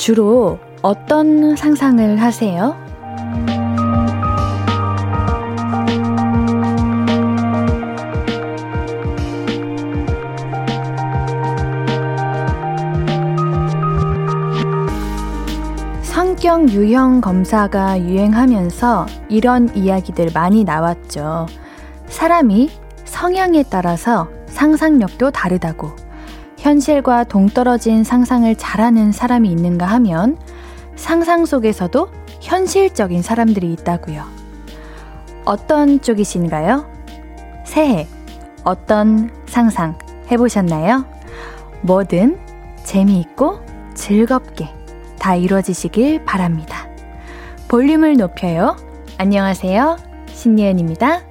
주로 어떤 상상을 하세요? 성격 유형 검사가 유행하면서 이런 이야기들 많이 나왔죠. 사람이 성향에 따라서 상상력도 다르다고. 현실과 동떨어진 상상을 잘하는 사람이 있는가 하면 상상 속에서도 현실적인 사람들이 있다고요. 어떤 쪽이신가요? 새해 어떤 상상 해보셨나요? 뭐든 재미있고 즐겁게 다 이루어지시길 바랍니다. 볼륨을 높여요. 안녕하세요. 신예은입니다.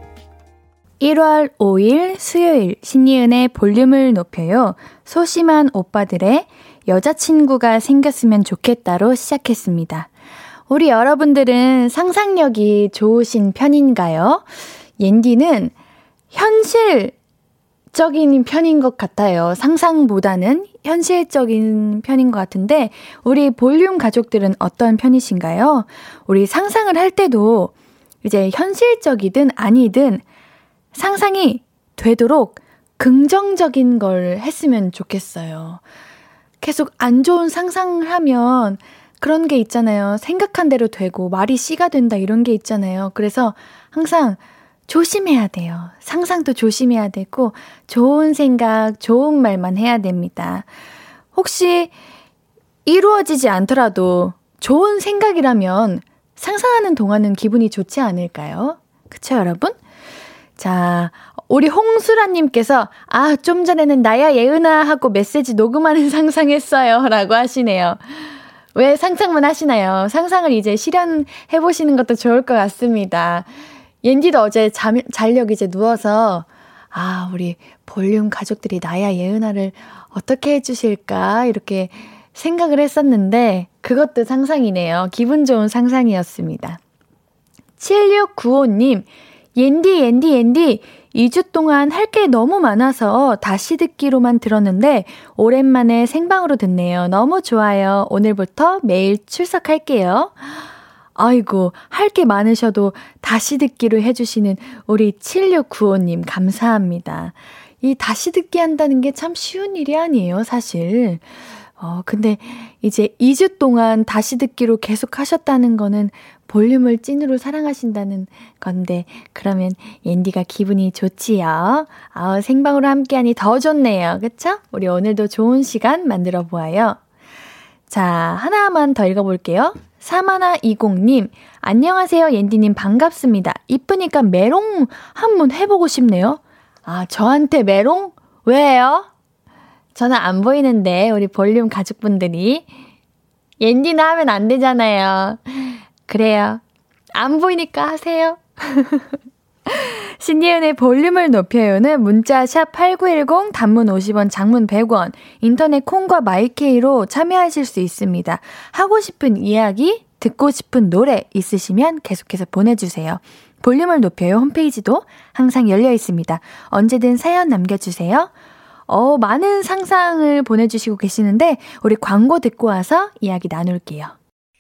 1월 5일 수요일 신예은의 볼륨을 높여요. 소심한 오빠들의 여자친구가 생겼으면 좋겠다로 시작했습니다. 우리 여러분들은 상상력이 좋으신 편인가요? 옌디는 현실적인 편인 것 같아요. 상상보다는 현실적인 편인 것 같은데, 우리 볼륨 가족들은 어떤 편이신가요? 우리 상상을 할 때도 이제 현실적이든 아니든 상상이 되도록 긍정적인 걸 했으면 좋겠어요. 계속 안 좋은 상상을 하면 그런 게 있잖아요. 생각한 대로 되고 말이 씨가 된다 이런 게 있잖아요. 그래서 항상 조심해야 돼요. 상상도 조심해야 되고 좋은 생각, 좋은 말만 해야 됩니다. 혹시 이루어지지 않더라도 좋은 생각이라면 상상하는 동안은 기분이 좋지 않을까요? 그쵸, 여러분? 자, 우리 홍수라님께서, 아, 좀 전에는 나야 예은아 하고 메시지 녹음하는 상상했어요. 라고 하시네요. 왜 상상만 하시나요? 상상을 이제 실현해 보시는 것도 좋을 것 같습니다. 옌디도 어제 잠, 잘력 이제 누워서, 아, 우리 볼륨 가족들이 나야 예은아를 어떻게 해주실까? 이렇게 생각을 했었는데, 그것도 상상이네요. 기분 좋은 상상이었습니다. 7695님, 옌디, 옌디, 옌디. 2주 동안 할 게 너무 많아서 다시 듣기로만 들었는데 오랜만에 생방으로 듣네요. 너무 좋아요. 오늘부터 매일 출석할게요. 아이고, 할 게 많으셔도 다시 듣기로 해주시는 우리 7695님 감사합니다. 이 다시 듣기 한다는 게 참 쉬운 일이 아니에요, 사실. 어, 근데 이제 2주 동안 다시 듣기로 계속 하셨다는 거는 볼륨을 찐으로 사랑하신다는 건데, 그러면 옌디가 기분이 좋지요? 아 생방으로 함께하니 더 좋네요. 그쵸? 우리 오늘도 좋은 시간 만들어 보아요. 자, 하나만 더 읽어볼게요. 사마나20님, 안녕하세요, 옌디님 반갑습니다. 이쁘니까 메롱 한번 해보고 싶네요. 아, 저한테 메롱? 왜요? 저는 안 보이는데, 우리 볼륨 가족분들이. 옌디나 하면 안 되잖아요. 그래요. 안 보이니까 하세요. 신예은의 볼륨을 높여요는 문자 샵 8910 단문 50원 장문 100원 인터넷 콩과 마이케이로 참여하실 수 있습니다. 하고 싶은 이야기 듣고 싶은 노래 있으시면 계속해서 보내주세요. 볼륨을 높여요 홈페이지도 항상 열려 있습니다. 언제든 사연 남겨주세요. 어, 많은 상상을 보내주시고 계시는데 우리 광고 듣고 와서 이야기 나눌게요.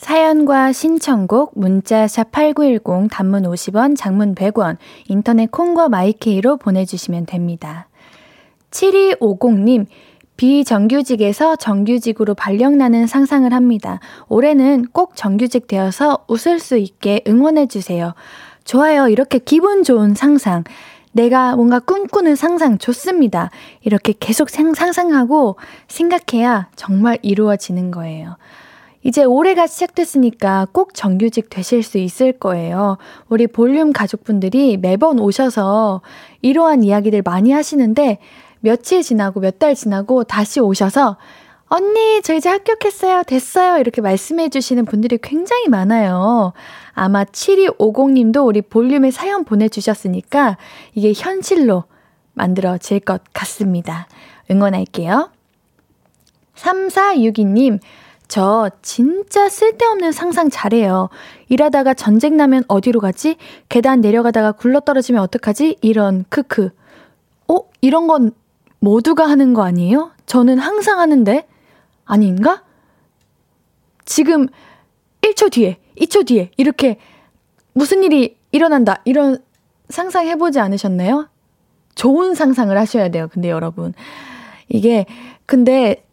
사연과 신청곡 문자 샵 8910 단문 50원, 장문 100원, 인터넷 콩과 마이케이로 보내주시면 됩니다. 7250님, 비정규직에서 정규직으로 발령나는 상상을 합니다. 올해는 꼭 정규직 되어서 웃을 수 있게 응원해주세요. 좋아요. 이렇게 기분 좋은 상상. 내가 뭔가 꿈꾸는 상상 좋습니다. 이렇게 계속 상상하고 생각해야 정말 이루어지는 거예요. 이제 올해가 시작됐으니까 꼭 정규직 되실 수 있을 거예요. 우리 볼륨 가족분들이 매번 오셔서 이러한 이야기들 많이 하시는데 며칠 지나고 몇 달 지나고 다시 오셔서 언니, 저 이제 합격했어요. 됐어요. 이렇게 말씀해 주시는 분들이 굉장히 많아요. 아마 7250님도 우리 볼륨에 사연 보내주셨으니까 이게 현실로 만들어질 것 같습니다. 응원할게요. 3462님, 저 진짜 쓸데없는 상상 잘해요. 일하다가 전쟁 나면 어디로 가지? 계단 내려가다가 굴러 떨어지면 어떡하지? 이런 크크. 어? 이런 건 모두가 하는 거 아니에요? 저는 항상 하는데. 아닌가? 지금 1초 뒤에, 2초 뒤에 이렇게 무슨 일이 일어난다. 이런 상상해 보지 않으셨나요? 좋은 상상을 하셔야 돼요. 근데 여러분. 이게, 근데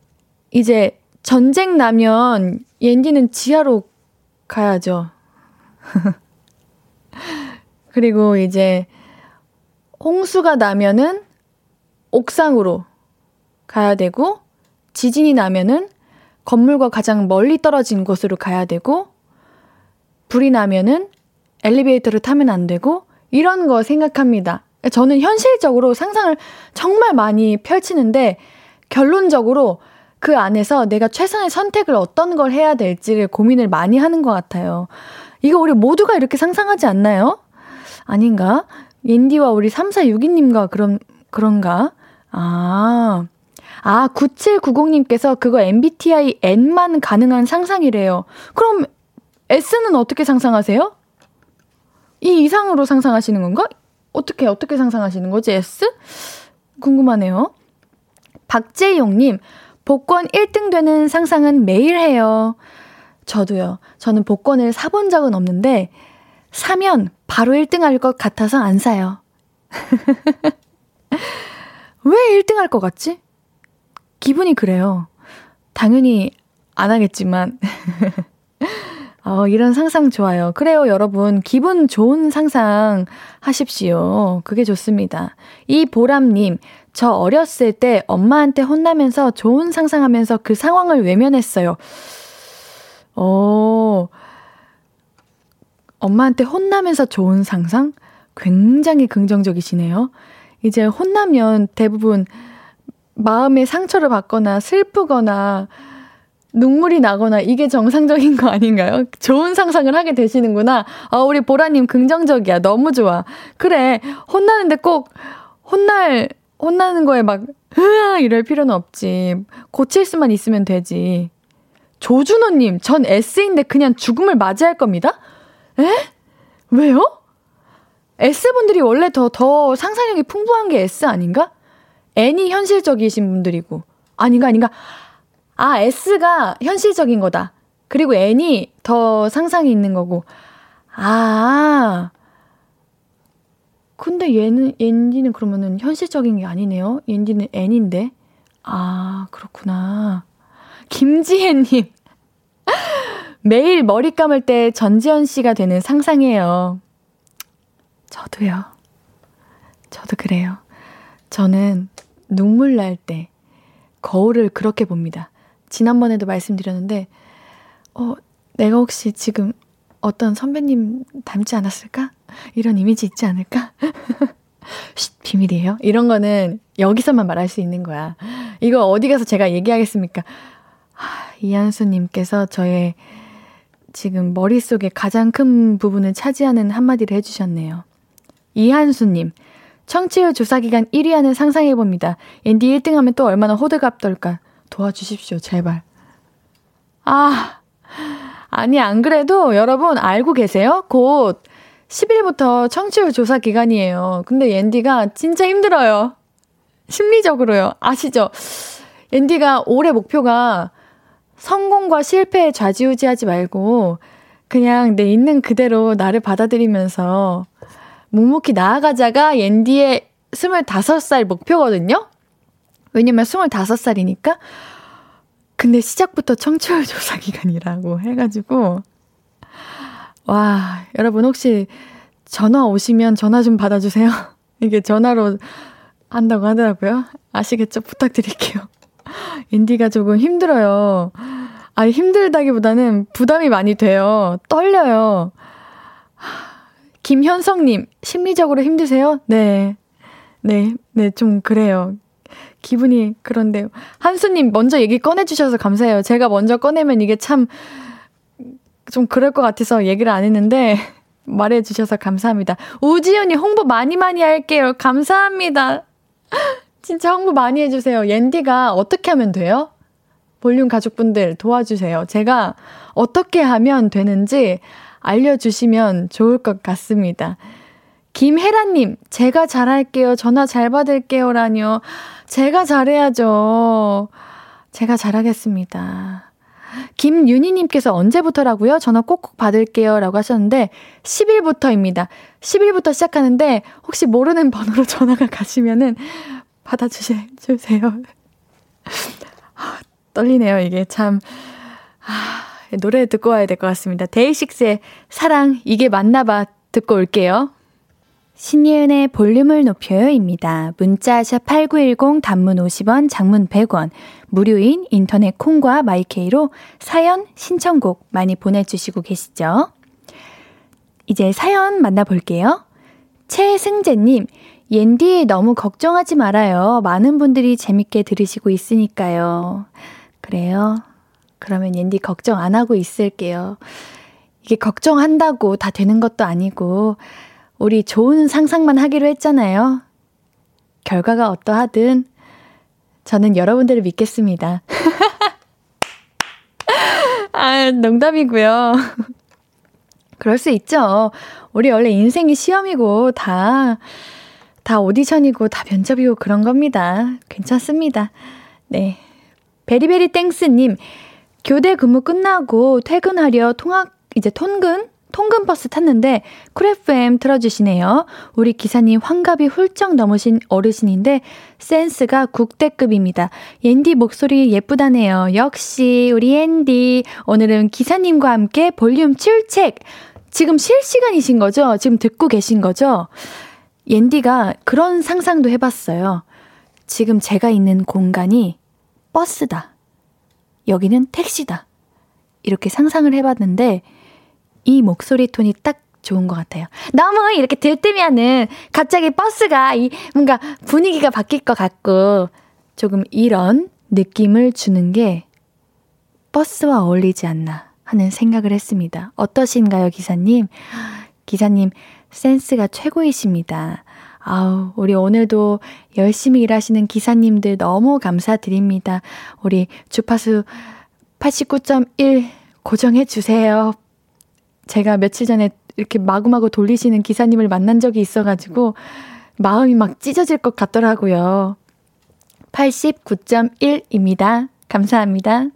이제 전쟁 나면 옌디는 지하로 가야죠. 그리고 이제 홍수가 나면은 옥상으로 가야 되고 지진이 나면은 건물과 가장 멀리 떨어진 곳으로 가야 되고, 불이 나면은 엘리베이터를 타면 안 되고, 이런 거 생각합니다. 저는 현실적으로 상상을 정말 많이 펼치는데, 결론적으로 그 안에서 내가 최선의 선택을 어떤 걸 해야 될지를 고민을 많이 하는 것 같아요. 이거 우리 모두가 이렇게 상상하지 않나요? 아닌가? 옌디와 우리 3462님과 그런, 그런가? 아, 아, 9790님께서 그거 MBTI N만 가능한 상상이래요. 그럼 S는 어떻게 상상하세요? 이 이상으로 상상하시는 건가? 어떻게, 어떻게 상상하시는 거지, S? 궁금하네요. 박재용님, 복권 1등 되는 상상은 매일 해요. 저도요. 저는 복권을 사본 적은 없는데, 사면 바로 1등 할 것 같아서 안 사요. 왜 1등 할 것 같지? 기분이 그래요. 당연히 안 하겠지만. 어, 이런 상상 좋아요. 그래요, 여러분. 기분 좋은 상상 하십시오. 그게 좋습니다. 이 보람님, 저 어렸을 때 엄마한테 혼나면서 좋은 상상하면서 그 상황을 외면했어요. 어, 엄마한테 혼나면서 좋은 상상? 굉장히 긍정적이시네요. 이제 혼나면 대부분 마음의 상처를 받거나 슬프거나 눈물이 나거나 이게 정상적인 거 아닌가요? 좋은 상상을 하게 되시는구나. 아, 우리 보라님 긍정적이야. 너무 좋아. 그래. 혼나는데 꼭 혼날, 혼나는 거에 막, 으아! 이럴 필요는 없지. 고칠 수만 있으면 되지. 조준호님, 전 S인데 그냥 죽음을 맞이할 겁니다? 에? 왜요? S분들이 원래 더, 더 상상력이 풍부한 게 S 아닌가? N이 현실적이신 분들이고. 아닌가, 아닌가. 아, S가 현실적인 거다. 그리고 N이 더 상상이 있는 거고. 아. 근데 얘는, 옌디는 그러면은 현실적인 게 아니네요. 옌디는 N인데. 아, 그렇구나. 김지혜 님. 매일 머리 감을 때 전지현 씨가 되는 상상이에요. 저도요. 저도 그래요. 저는 눈물 날 때 거울을 그렇게 봅니다. 지난번에도 말씀드렸는데, 어, 내가 혹시 지금 어떤 선배님 닮지 않았을까? 이런 이미지 있지 않을까? 쉿, 비밀이에요. 이런 거는 여기서만 말할 수 있는 거야. 이거 어디 가서 제가 얘기하겠습니까? 하, 이한수님께서 저의 지금 머릿속에 가장 큰 부분을 차지하는 한마디를 해주셨네요. 이한수님, 청취율 조사 기간 1위 안을 상상해봅니다. 앤디 1등 하면 또 얼마나 호들갑 떨까. 도와주십시오, 제발. 아, 아니, 안 그래도 여러분 알고 계세요? 곧 10일부터 청취율 조사 기간이에요. 근데 앤디가 진짜 힘들어요. 심리적으로요. 아시죠? 앤디가 올해 목표가 성공과 실패에 좌지우지하지 말고 그냥 내 있는 그대로 나를 받아들이면서 묵묵히 나아가자가 옌디의 25살 목표거든요? 왜냐면 25살이니까. 근데 시작부터 청취율 조사 기간이라고 해가지고. 와, 여러분 혹시 전화 오시면 전화 좀 받아주세요. 이게 전화로 한다고 하더라고요. 아시겠죠? 부탁드릴게요. 인디가 조금 힘들어요. 아니, 힘들다기보다는 부담이 많이 돼요. 떨려요. 김현성님, 심리적으로 힘드세요? 네. 네, 네, 좀 그래요. 기분이 그런데요. 한수님 먼저 얘기 꺼내주셔서 감사해요. 제가 먼저 꺼내면 이게 참, 좀 그럴 것 같아서 얘기를 안 했는데, 말해주셔서 감사합니다. 우지연이 홍보 많이 많이 할게요. 감사합니다. 진짜 홍보 많이 해주세요. 옌디가 어떻게 하면 돼요? 볼륨 가족분들 도와주세요. 제가 어떻게 하면 되는지 알려주시면 좋을 것 같습니다. 김혜라님, 제가 잘할게요. 전화 잘 받을게요라뇨. 제가 잘해야죠. 제가 잘하겠습니다. 김윤희님께서 언제부터라고요? 전화 꼭꼭 받을게요. 라고 하셨는데, 10일부터입니다. 10일부터 시작하는데, 혹시 모르는 번호로 전화가 가시면은, 받아주세요. 아, 떨리네요, 이게 참. 아, 노래 듣고 와야 될 것 같습니다. 데이식스의 사랑, 이게 맞나봐 듣고 올게요. 신예은의 볼륨을 높여요입니다. 문자샵 8910 단문 50원, 장문 100원, 무료인 인터넷 콩과 마이케이로 사연, 신청곡 많이 보내주시고 계시죠? 이제 사연 만나볼게요. 최승재님, 옌디 너무 걱정하지 말아요. 많은 분들이 재밌게 들으시고 있으니까요. 그래요? 그러면 옌디 걱정 안 하고 있을게요. 이게 걱정한다고 다 되는 것도 아니고, 우리 좋은 상상만 하기로 했잖아요. 결과가 어떠하든 저는 여러분들을 믿겠습니다. 아, 농담이고요. 그럴 수 있죠. 우리 원래 인생이 시험이고 다, 다 오디션이고 다 면접이고 그런 겁니다. 괜찮습니다. 네. 베리베리 땡스님, 교대 근무 끝나고 퇴근하려 통학, 이제 통근 통근버스 탔는데 쿨FM 틀어주시네요. 우리 기사님 환갑이 훌쩍 넘으신 어르신인데 센스가 국대급입니다. 옌디 목소리 예쁘다네요. 역시 우리 옌디 오늘은 기사님과 함께 볼륨 출첵 지금 실시간이신 거죠? 지금 듣고 계신 거죠? 옌디가 그런 상상도 해봤어요. 지금 제가 있는 공간이 버스다. 여기는 택시다. 이렇게 상상을 해봤는데 이 목소리 톤이 딱 좋은 것 같아요. 너무 이렇게 들뜨면은 갑자기 버스가 이 뭔가 분위기가 바뀔 것 같고 조금 이런 느낌을 주는 게 버스와 어울리지 않나 하는 생각을 했습니다. 어떠신가요, 기사님? 기사님, 센스가 최고이십니다. 아우, 우리 오늘도 열심히 일하시는 기사님들 너무 감사드립니다. 우리 주파수 89.1 고정해 주세요. 제가 며칠 전에 이렇게 마구마구 돌리시는 기사님을 만난 적이 있어가지고 마음이 막 찢어질 것 같더라고요. 89.1입니다. 감사합니다.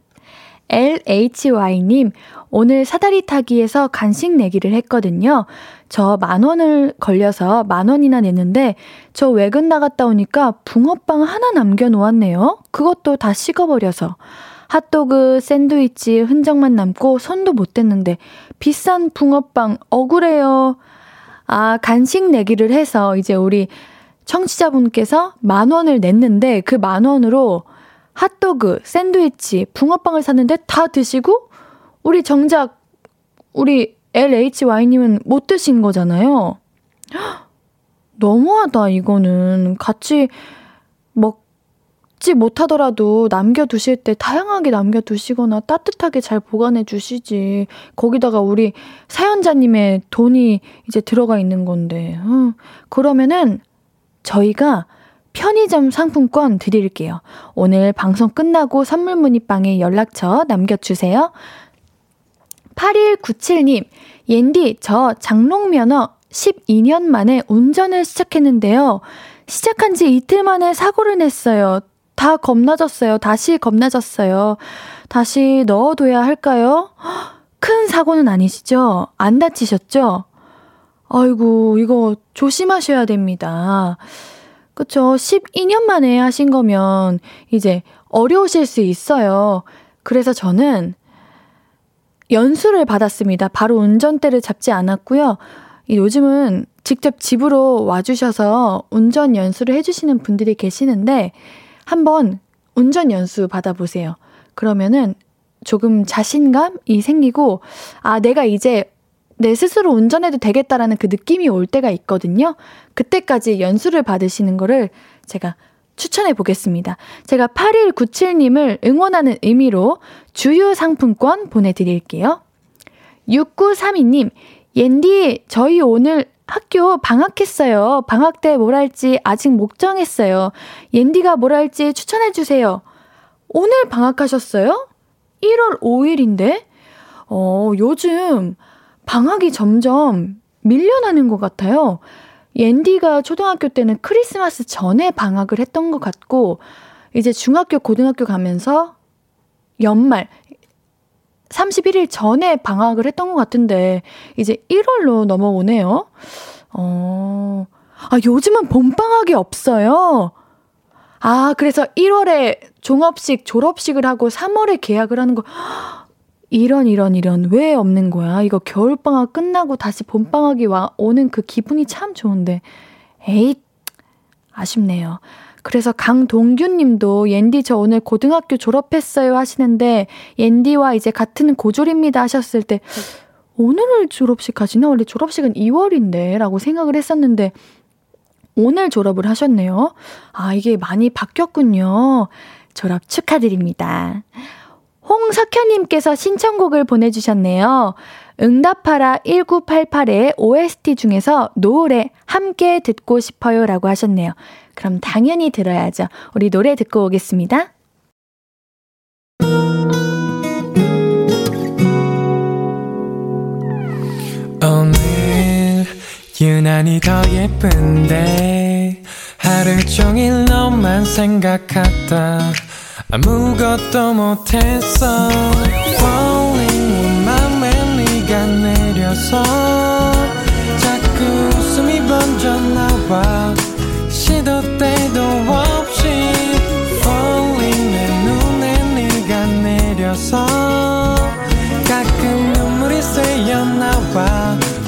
LHY님, 오늘 사다리 타기에서 간식 내기를 했거든요. 저 만 원을 걸려서 만 원이나 냈는데, 저 외근 나갔다 오니까 붕어빵 하나 남겨놓았네요. 그것도 다 식어버려서. 핫도그, 샌드위치 흔적만 남고 손도 못 댔는데 비싼 붕어빵 억울해요. 아, 간식 내기를 해서 이제 우리 청취자분께서 만 원을 냈는데 그 만 원으로 핫도그, 샌드위치, 붕어빵을 샀는데 다 드시고 우리 정작 우리 LHY님은 못 드신 거잖아요. 너무하다, 이거는. 같이 먹, 먹지 못하더라도 남겨두실 때 다양하게 남겨두시거나 따뜻하게 잘 보관해 주시지. 거기다가 우리 사연자님의 돈이 이제 들어가 있는 건데. 어. 그러면은 저희가 편의점 상품권 드릴게요. 오늘 방송 끝나고 선물 문의방에 연락처 남겨주세요. 8197님, 옌디, 저 장롱면허 12년 만에 운전을 시작했는데요. 시작한 지 이틀 만에 사고를 냈어요. 다 겁나졌어요. 다시 겁나졌어요. 다시 넣어둬야 할까요? 큰 사고는 아니시죠? 안 다치셨죠? 아이고, 이거 조심하셔야 됩니다. 그쵸. 12년 만에 하신 거면 이제 어려우실 수 있어요. 그래서 저는 연수를 받았습니다. 바로 운전대를 잡지 않았고요. 요즘은 직접 집으로 와주셔서 운전 연수를 해주시는 분들이 계시는데, 한번 운전 연수 받아보세요. 그러면은 조금 자신감이 생기고, 아, 내가 이제 내 스스로 운전해도 되겠다라는 그 느낌이 올 때가 있거든요. 그때까지 연수를 받으시는 거를 제가 추천해 보겠습니다. 제가 8197님을 응원하는 의미로 주유 상품권 보내드릴게요. 6932님, 옌디, 저희 오늘 학교 방학했어요. 방학 때 뭘 할지 아직 못 정했어요. 옌디가 뭘 할지 추천해 주세요. 오늘 방학하셨어요? 1월 5일인데? 어, 요즘 방학이 점점 밀려나는 것 같아요. 옌디가 초등학교 때는 크리스마스 전에 방학을 했던 것 같고, 이제 중학교, 고등학교 가면서 연말, 31일 전에 방학을 했던 것 같은데, 이제 1월로 넘어오네요. 어, 아, 요즘은 봄방학이 없어요. 아, 그래서 1월에 종업식, 졸업식을 하고 3월에 계약을 하는 거. 이런, 이런, 이런. 왜 없는 거야? 이거 겨울방학 끝나고 다시 봄방학이 와, 오는 그 기분이 참 좋은데. 에잇, 아쉽네요. 그래서 강동균 님도 옌디 저 오늘 고등학교 졸업했어요 하시는데 옌디와 이제 같은 고졸입니다 하셨을 때 오늘을 졸업식 하시나? 원래 졸업식은 2월인데 라고 생각을 했었는데 오늘 졸업을 하셨네요. 아, 이게 많이 바뀌었군요. 졸업 축하드립니다. 홍석현님께서 신청곡을 보내주셨네요. 응답하라 1988의 OST 중에서 노래 함께 듣고 싶어요 라고 하셨네요. 그럼 당연히 들어야죠. 우리 노래 듣고 오겠습니다. 오늘 유난히 더 예쁜데 하루 종일 너만 생각하다 아무것도 못했어 Falling 맘에 네가 내려서 자꾸 웃음이 번져 나와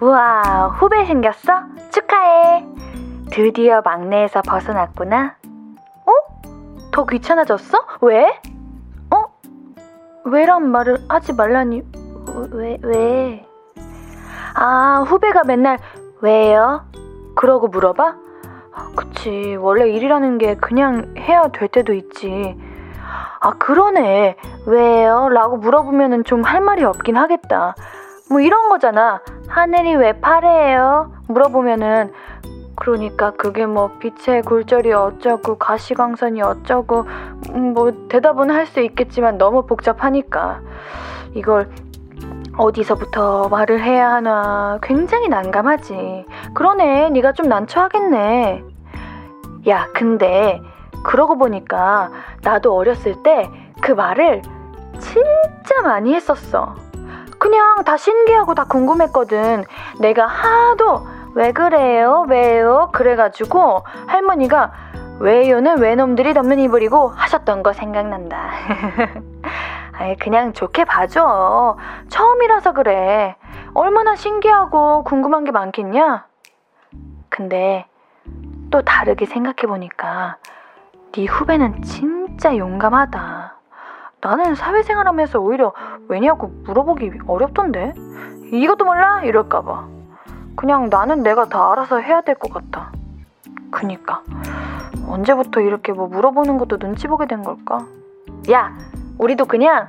우와, 후배 생겼어? 축하해. 드디어 막내에서 벗어났구나. 어? 더 귀찮아졌어? 왜? 어? 왜란 말을 하지 말라니. 왜, 왜? 아, 후배가 맨날 왜요? 그러고 물어봐? 그치. 원래 일이라는 게 그냥 해야 될 때도 있지. 아, 그러네. 왜요? 라고 물어보면은 좀 할 말이 없긴 하겠다. 뭐 이런 거잖아. 하늘이 왜 파래요? 물어보면은 그러니까 그게 뭐 빛의 굴절이 어쩌고 가시광선이 어쩌고 음, 뭐 대답은 할 수 있겠지만 너무 복잡하니까 이걸 어디서부터 말을 해야 하나 굉장히 난감하지. 그러네. 네가 좀 난처하겠네. 야, 근데 그러고 보니까 나도 어렸을 때 그 말을 진짜 많이 했었어. 그냥 다 신기하고 다 궁금했거든. 내가 하도 왜 그래요? 왜요? 그래가지고 할머니가 왜요는 왜놈들이 덮는 이불이고 하셨던 거 생각난다. 아이, 그냥 좋게 봐줘. 처음이라서 그래. 얼마나 신기하고 궁금한 게 많겠냐? 근데 또 다르게 생각해보니까 네 후배는 진짜 용감하다. 나는 사회생활 하면서 오히려 왜냐고 물어보기 어렵던데? 이것도 몰라? 이럴까봐. 그냥 나는 내가 다 알아서 해야 될 것 같아. 그니까. 언제부터 이렇게 뭐 물어보는 것도 눈치 보게 된 걸까? 야, 우리도 그냥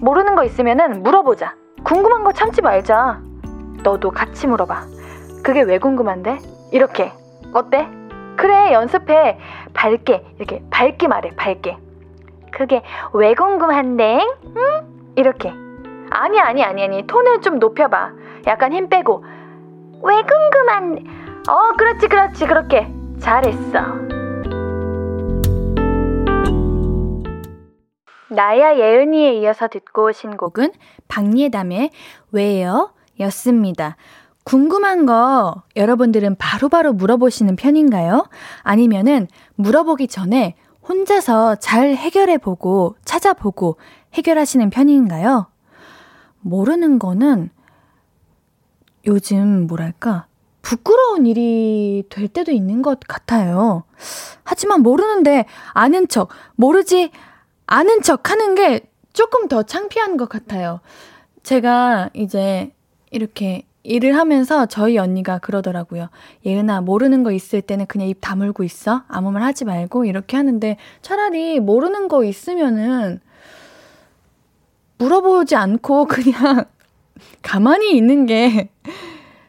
모르는 거 있으면은 물어보자. 궁금한 거 참지 말자. 너도 같이 물어봐. 그게 왜 궁금한데? 이렇게. 어때? 그래, 연습해. 밝게, 이렇게 밝게 말해, 밝게. 그게 왜 궁금한데? 응? 이렇게. 아니, 아니, 아니, 아니. 톤을 좀 높여봐. 약간 힘 빼고. 왜 궁금한, 어, 그렇지, 그렇지, 그렇게. 잘했어. 나야 예은이에 이어서 듣고 오신 곡은 박예담의 왜요? 였습니다. 궁금한 거 여러분들은 바로바로 바로 물어보시는 편인가요? 아니면은 물어보기 전에 혼자서 잘 해결해보고 찾아보고 해결하시는 편인가요? 모르는 거는 요즘 뭐랄까, 부끄러운 일이 될 때도 있는 것 같아요. 하지만 모르는데 아는 척, 모르지 아는 척 하는 게 조금 더 창피한 것 같아요. 제가 이제 이렇게 일을 하면서 저희 언니가 그러더라고요. 예은아, 모르는 거 있을 때는 그냥 입 다물고 있어. 아무 말 하지 말고. 이렇게 하는데 차라리 모르는 거 있으면은 물어보지 않고 그냥 가만히 있는 게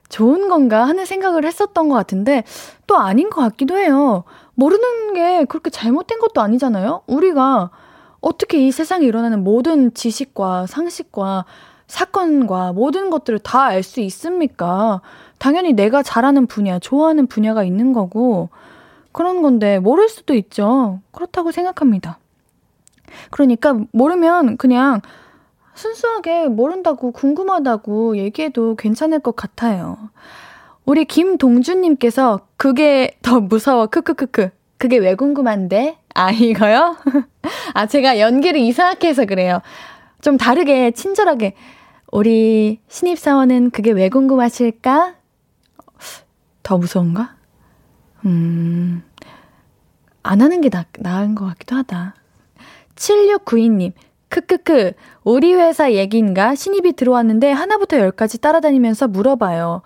좋은 건가 하는 생각을 했었던 것 같은데 또 아닌 것 같기도 해요. 모르는 게 그렇게 잘못된 것도 아니잖아요? 우리가 어떻게 이 세상에 일어나는 모든 지식과 상식과 사건과 모든 것들을 다 알 수 있습니까? 당연히 내가 잘하는 분야, 좋아하는 분야가 있는 거고, 그런 건데, 모를 수도 있죠. 그렇다고 생각합니다. 그러니까, 모르면 그냥 순수하게 모른다고, 궁금하다고 얘기해도 괜찮을 것 같아요. 우리 김동준님께서 그게 더 무서워, 크크크크. 그게 왜 궁금한데? 아, 이거요? 아, 제가 연기를 이상하게 해서 그래요. 좀 다르게, 친절하게. 우리 신입사원은 그게 왜 궁금하실까? 더 무서운가? 음, 안 하는 게 나, 나은 것 같기도 하다. 7692님, 크크크, 우리 회사 얘기인가? 신입이 들어왔는데 하나부터 열까지 따라다니면서 물어봐요.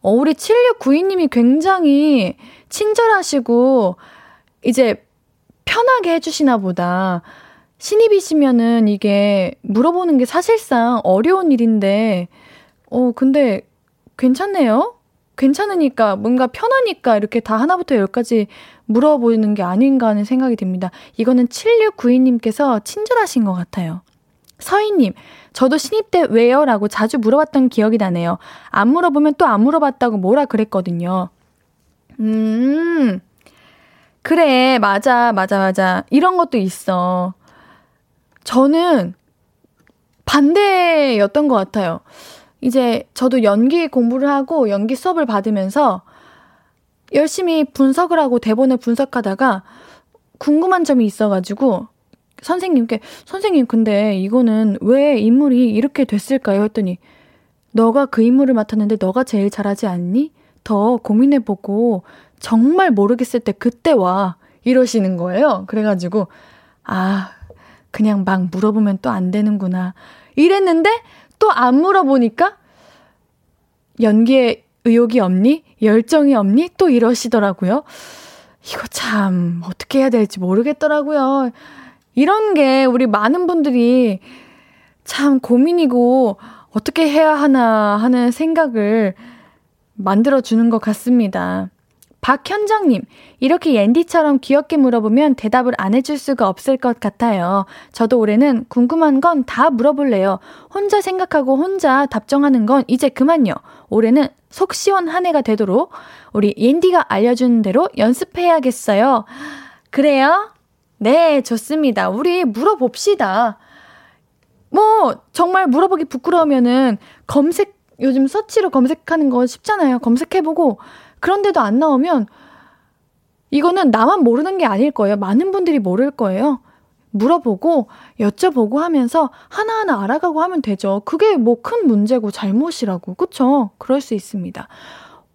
어, 우리 7692님이 굉장히 친절하시고, 이제 편하게 해주시나 보다. 신입이시면은 이게 물어보는 게 사실상 어려운 일인데, 어, 근데 괜찮네요? 괜찮으니까, 뭔가 편하니까 이렇게 다 하나부터 열까지 물어보는 게 아닌가 하는 생각이 듭니다. 이거는 7692님께서 친절하신 것 같아요. 서희님, 저도 신입 때 왜요? 라고 자주 물어봤던 기억이 나네요. 안 물어보면 또 안 물어봤다고 뭐라 그랬거든요. 음, 그래, 맞아, 맞아, 맞아. 이런 것도 있어. 저는 반대였던 것 같아요. 이제 저도 연기 공부를 하고 연기 수업을 받으면서 열심히 분석을 하고 대본을 분석하다가 궁금한 점이 있어가지고 선생님께 선생님 근데 이거는 왜 인물이 이렇게 됐을까요? 했더니 너가 그 인물을 맡았는데 너가 제일 잘하지 않니? 더 고민해보고 정말 모르겠을 때 그때 와 이러시는 거예요. 그래가지고 아 그냥 막 물어보면 또 안 되는구나. 이랬는데 또 안 물어보니까 연기에 의욕이 없니? 열정이 없니? 또 이러시더라고요. 이거 참 어떻게 해야 될지 모르겠더라고요. 이런 게 우리 많은 분들이 참 고민이고 어떻게 해야 하나 하는 생각을 만들어주는 것 같습니다. 박현정님, 이렇게 옌디처럼 귀엽게 물어보면 대답을 안 해줄 수가 없을 것 같아요. 저도 올해는 궁금한 건 다 물어볼래요. 혼자 생각하고 혼자 답정하는 건 이제 그만요. 올해는 속 시원 한 해가 되도록 우리 옌디가 알려주는 대로 연습해야겠어요. 그래요? 네, 좋습니다. 우리 물어봅시다. 뭐, 정말 물어보기 부끄러우면은 검색, 요즘 서치로 검색하는 거 쉽잖아요. 검색해보고 그런데도 안 나오면 이거는 나만 모르는 게 아닐 거예요. 많은 분들이 모를 거예요. 물어보고 여쭤보고 하면서 하나하나 알아가고 하면 되죠. 그게 뭐 큰 문제고 잘못이라고. 그쵸? 그럴 수 있습니다.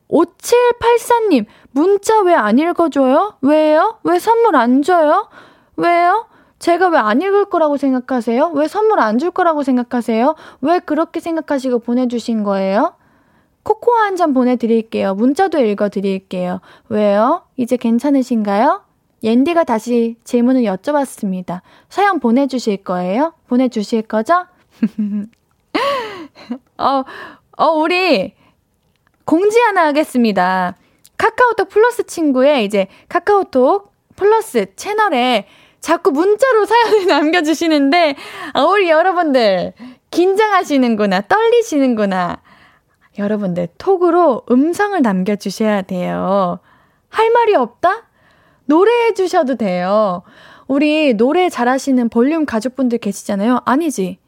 5784님, 문자 왜 안 읽어줘요? 왜요? 왜 선물 안 줘요? 왜요? 제가 왜 안 읽을 거라고 생각하세요? 왜 선물 안 줄 거라고 생각하세요? 왜 그렇게 생각하시고 보내주신 거예요? 코코아 한 잔 보내드릴게요. 문자도 읽어드릴게요. 왜요? 이제 괜찮으신가요? 옌디가 다시 질문을 여쭤봤습니다. 사연 보내주실 거예요? 보내주실 거죠? 어, 어, 우리 공지 하나 하겠습니다. 카카오톡 플러스 친구의 이제 카카오톡 플러스 채널에 자꾸 문자로 사연을 남겨주시는데, 아, 우리 여러분들, 긴장하시는구나, 떨리시는구나. 여러분들 톡으로 음성을 남겨주셔야 돼요. 할 말이 없다? 노래해 주셔도 돼요. 우리 노래 잘하시는 볼륨 가족분들 계시잖아요. 아니지.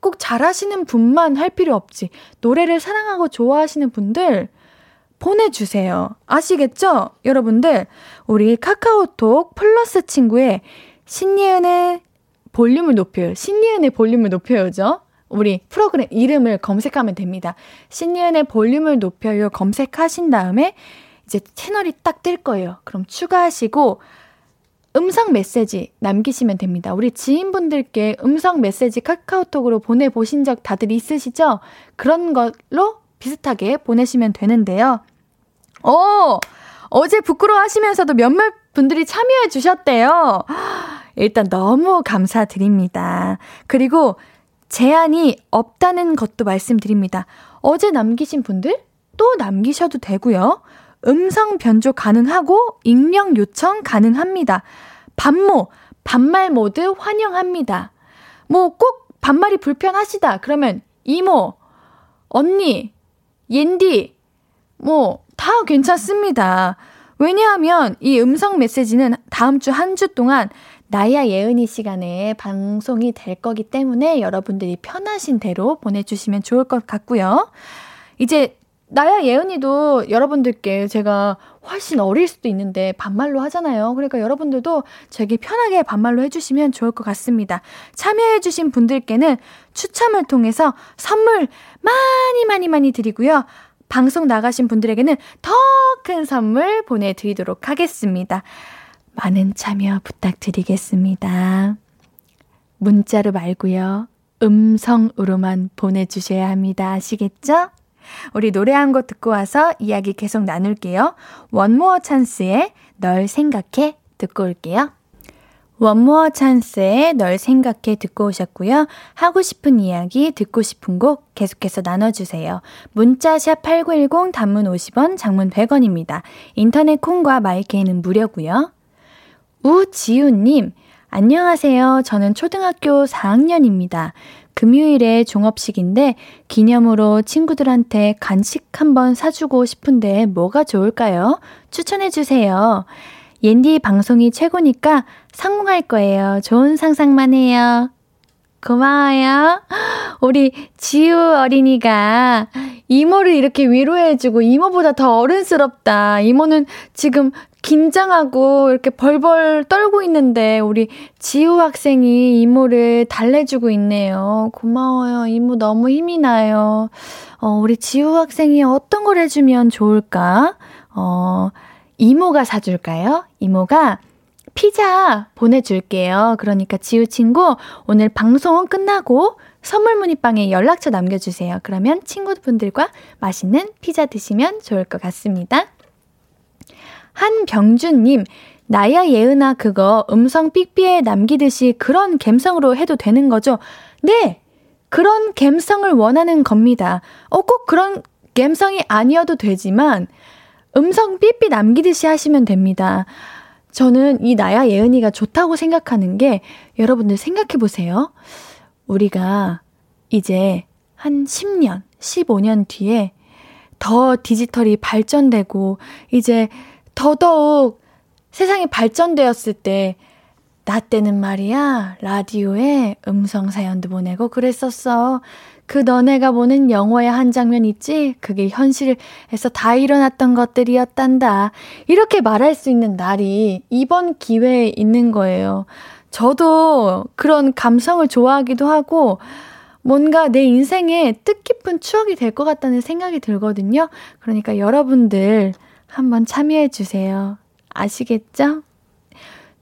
꼭 잘하시는 분만 할 필요 없지. 노래를 사랑하고 좋아하시는 분들 보내주세요. 아시겠죠? 여러분들, 우리 카카오톡 플러스 친구에 신예은의 볼륨을 높여요. 신예은의 볼륨을 높여요죠? 우리 프로그램 이름을 검색하면 됩니다. 신예은의 볼륨을 높여요 검색하신 다음에 이제 채널이 딱 뜰 거예요. 그럼 추가하시고 음성 메시지 남기시면 됩니다. 우리 지인분들께 음성 메시지 카카오톡으로 보내보신 적 다들 있으시죠? 그런 걸로 비슷하게 보내시면 되는데요. 오! 어제 부끄러워 하시면서도 몇몇 분들이 참여해 주셨대요. 일단 너무 감사드립니다. 그리고 제한이 없다는 것도 말씀드립니다. 어제 남기신 분들 또 남기셔도 되고요. 음성 변조 가능하고 익명 요청 가능합니다. 반모, 반말 모드 환영합니다. 뭐 꼭 반말이 불편하시다. 그러면 이모, 언니, 옌디, 뭐 다 괜찮습니다. 왜냐하면 이 음성 메시지는 다음 주 한주 동안 나야 예은이 시간에 방송이 될 거기 때문에 여러분들이 편하신 대로 보내주시면 좋을 것 같고요. 이제 나야 예은이도 여러분들께 제가 훨씬 어릴 수도 있는데 반말로 하잖아요. 그러니까 여러분들도 저에게 편하게 반말로 해주시면 좋을 것 같습니다. 참여해주신 분들께는 추첨을 통해서 선물 많이 많이 많이 드리고요. 방송 나가신 분들에게는 더 큰 선물 보내드리도록 하겠습니다. 많은 참여 부탁드리겠습니다. 문자로 말고요. 음성으로만 보내주셔야 합니다. 아시겠죠? 우리 노래 한 곡 듣고 와서 이야기 계속 나눌게요. 원모어 찬스의 널 생각해 듣고 올게요. 원모어 찬스의 널 생각해 듣고 오셨고요. 하고 싶은 이야기, 듣고 싶은 곡 계속해서 나눠주세요. 문자샵 8910 단문 50원, 장문 100원입니다. 인터넷 콩과 마이케이는 무료고요. 우지우님, 안녕하세요. 저는 초등학교 4학년입니다. 금요일에 종업식인데 기념으로 친구들한테 간식 한번 사주고 싶은데 뭐가 좋을까요? 추천해주세요. 옌디 방송이 최고니까 성공할 거예요. 좋은 상상만 해요. 고마워요. 우리 지우 어린이가 이모를 이렇게 위로해주고 이모보다 더 어른스럽다. 이모는 지금 긴장하고 이렇게 벌벌 떨고 있는데 우리 지우 학생이 이모를 달래주고 있네요. 고마워요. 이모 너무 힘이 나요. 어, 우리 지우 학생이 어떤 걸 해주면 좋을까? 어, 이모가 사줄까요? 이모가 피자 보내줄게요. 그러니까 지우 친구 오늘 방송 끝나고 선물 문의방에 연락처 남겨주세요. 그러면 친구분들과 맛있는 피자 드시면 좋을 것 같습니다. 한병준님, 나야 예은아 그거 음성 삑삐에 남기듯이 그런 감성으로 해도 되는 거죠? 네! 그런 감성을 원하는 겁니다. 어, 꼭 그런 감성이 아니어도 되지만, 음성 삐삐 남기듯이 하시면 됩니다. 저는 이 나야 예은이가 좋다고 생각하는 게 여러분들 생각해 보세요. 우리가 이제 한 10년, 15년 뒤에 더 디지털이 발전되고 이제 더더욱 세상이 발전되었을 때, 나 때는 말이야, 라디오에 음성 사연도 보내고 그랬었어. 그 너네가 보는 영화의 한 장면 있지? 그게 현실에서 다 일어났던 것들이었단다. 이렇게 말할 수 있는 날이 이번 기회에 있는 거예요. 저도 그런 감성을 좋아하기도 하고, 뭔가 내 인생에 뜻깊은 추억이 될 것 같다는 생각이 들거든요. 그러니까 여러분들, 한번 참여해 주세요. 아시겠죠?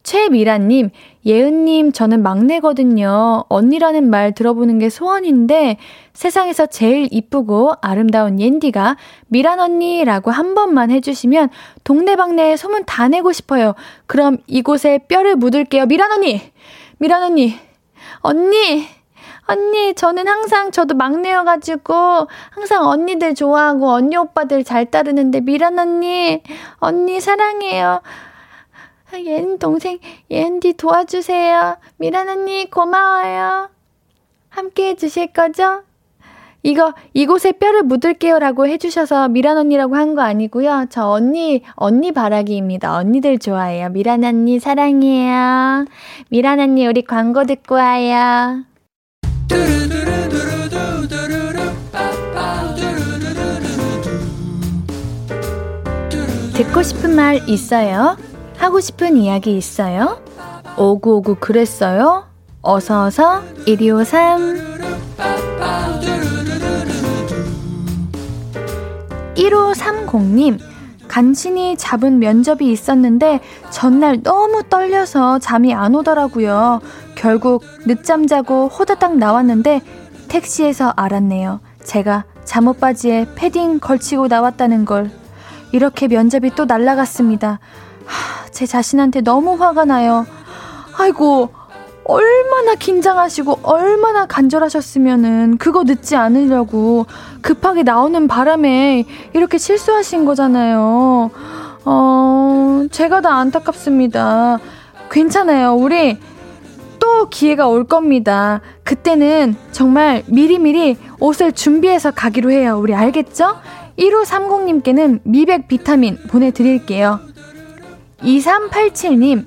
최미라님, 예은님, 저는 막내거든요. 언니라는 말 들어보는 게 소원인데, 세상에서 제일 이쁘고 아름다운 옌디가 미란 언니라고 한 번만 해주시면, 동네방네 소문 다 내고 싶어요. 그럼 이곳에 뼈를 묻을게요. 미란 언니! 미란 언니! 언니! 언니, 저는 항상 저도 막내여가지고 항상 언니들 좋아하고 언니 오빠들 잘 따르는데 미란 언니, 언니 사랑해요. 옌 동생, 옌디 도와주세요. 미란 언니 고마워요. 함께 해주실 거죠? 이거 이곳에 뼈를 묻을게요라고 해주셔서 미란 언니라고 한 거 아니고요. 저 언니 언니 바라기입니다. 언니들 좋아해요. 미란 언니 사랑해요. 미란 언니 우리 광고 듣고 와요. 듣고 싶은 말 있어요? 하고 싶은 이야기 있어요? 오구오구 그랬어요? 어서어서 1253 1530님 간신히 잡은 면접이 있었는데 전날 너무 떨려서 잠이 안 오더라고요. 결국 늦잠 자고 호다닥 나왔는데 택시에서 알았네요. 제가 잠옷 바지에 패딩 걸치고 나왔다는 걸. 이렇게 면접이 또 날라갔습니다. 하, 제 자신한테 너무 화가 나요. 아이고, 얼마나 긴장하시고 얼마나 간절하셨으면은 그거 늦지 않으려고 급하게 나오는 바람에 이렇게 실수하신 거잖아요. 어, 제가 다 안타깝습니다. 괜찮아요. 우리 또 기회가 올 겁니다. 그때는 정말 미리미리 옷을 준비해서 가기로 해요. 우리 알겠죠? 1530님께는 미백 비타민 보내드릴게요. 2387님,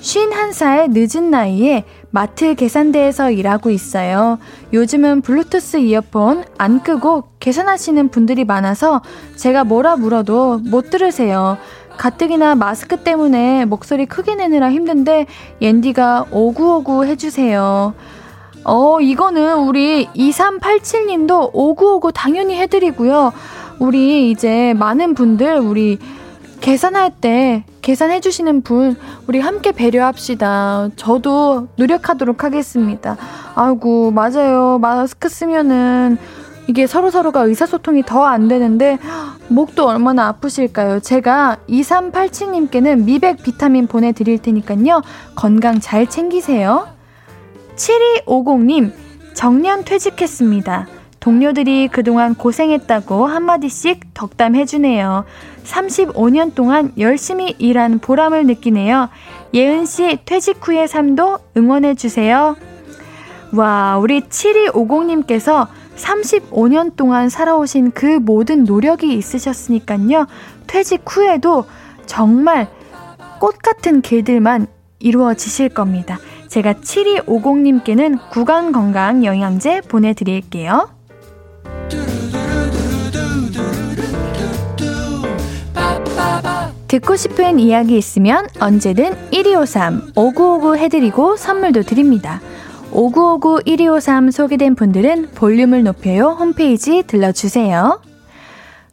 51살 늦은 나이에 마트 계산대에서 일하고 있어요. 요즘은 블루투스 이어폰 안 끄고 계산하시는 분들이 많아서 제가 뭐라 물어도 못 들으세요. 가뜩이나 마스크 때문에 목소리 크게 내느라 힘든데 옌디가 오구오구 해주세요. 어, 이거는 우리 2387님도 오구오구 당연히 해드리고요. 우리 이제 많은 분들 우리 계산할 때 계산해 주시는 분 우리 함께 배려합시다. 저도 노력하도록 하겠습니다. 아이고 맞아요. 마스크 쓰면은 이게 서로서로가 의사소통이 더 안 되는데 목도 얼마나 아프실까요? 제가 2387님께는 미백 비타민 보내드릴 테니까요. 건강 잘 챙기세요. 7250님 정년 퇴직했습니다. 동료들이 그동안 고생했다고 한마디씩 덕담해주네요. 35년 동안 열심히 일한 보람을 느끼네요. 예은 씨 퇴직 후의 삶도 응원해주세요. 와, 우리 7250님께서 35년 동안 살아오신 그 모든 노력이 있으셨으니까요. 퇴직 후에도 정말 꽃 같은 길들만 이루어지실 겁니다. 제가 7250님께는 구강 건강 영양제 보내드릴게요. 듣고 싶은 이야기 있으면 언제든 1253 5959 해드리고 선물도 드립니다. 5959 1253 소개된 분들은 볼륨을 높여요 홈페이지 들러주세요.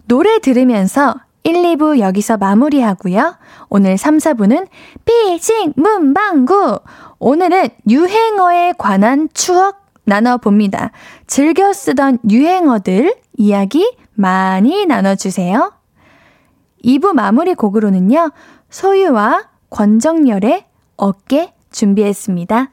노래 들으면서 1, 2부 여기서 마무리하고요. 오늘 3, 4부는 피싱 문방구! 오늘은 유행어에 관한 추억 나눠봅니다. 즐겨 쓰던 유행어들 이야기 많이 나눠주세요. 2부 마무리 곡으로는요, 소유와 권정열의 어깨 준비했습니다.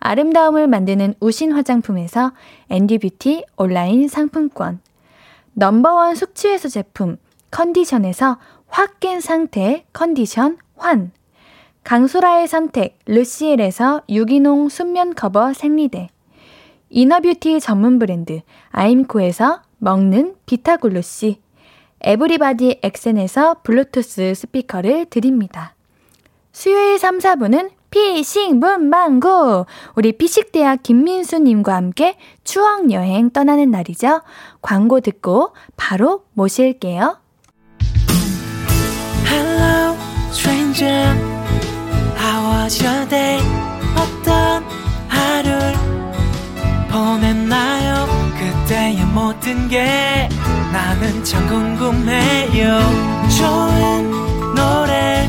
아름다움을 만드는 우신 화장품에서 앤디뷰티 온라인 상품권. 넘버원 숙취해소 제품 컨디션에서 확 깬 상태 컨디션 환. 강소라의 선택 르시엘에서 유기농 순면 커버 생리대. 이너뷰티 전문 브랜드 아임코에서 먹는 비타글루시. 에브리바디 엑센에서 블루투스 스피커를 드립니다. 수요일 3, 4분은 피식 문방구. 우리 피식대학 김민수님과 함께 추억 여행 떠나는 날이죠. 광고 듣고 바로 모실게요. Hello, stranger. How was your day? 어떤 하루를 보냈나요? 그때의 모든 게 나는 참 궁금해요. 좋은 노래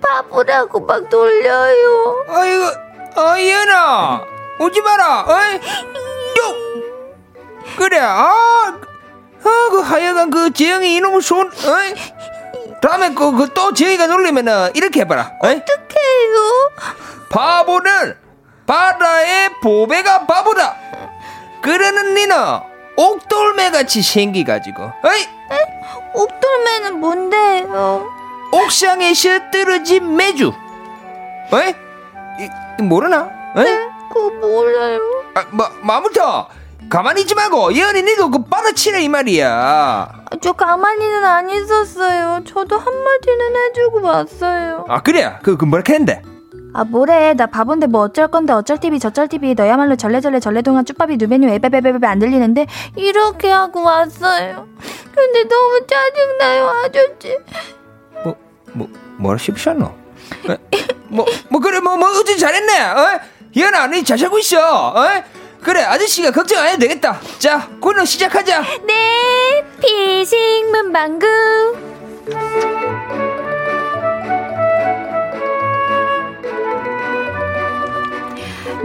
바보라고 막 놀려요. 아이고, 어이연아, 오지 마라, 어이? 요! 그래, 아, 아, 그 하여간 그 재영이 이놈의 손, 어이? 다음에 그, 그또 재영이가 놀리면은 이렇게 해봐라, 어이? 어떡해요? 바보는 바다의 보배가 바보다. 그러는 니는 옥돌매같이 생기가지고, 어이? 옥돌매는 뭔데요? 옥상에서 떨어진 매주, 어이? 이, 모르나? 어이? 네, 그거 몰라요. 아, 마, 마부터 가만히 있지 말고 예언이 니도 그 받아치래 이 말이야 아, 저 가만히는 안 있었어요. 저도 한마디는 해주고 왔어요. 아 그래 그, 그 뭐라 했는데 아 뭐래 나 바본데 뭐 어쩔 건데 어쩔 TV 저쩔 TV 너야말로 전래전래 전래동안 쭈밥이 누베뉴 에베베베베 안 들리는데 이렇게 하고 왔어요. 근데 너무 짜증나요 아저씨. 뭐, 뭐 뭐라 싶으셨노? 뭐, 뭐 그래 뭐, 뭐 어찌 잘했네 어? 예언아 너잘 살고 있어 어? 그래 아저씨가 걱정 안 해도 되겠다. 자 코너 시작하자. 네 피식 문 방구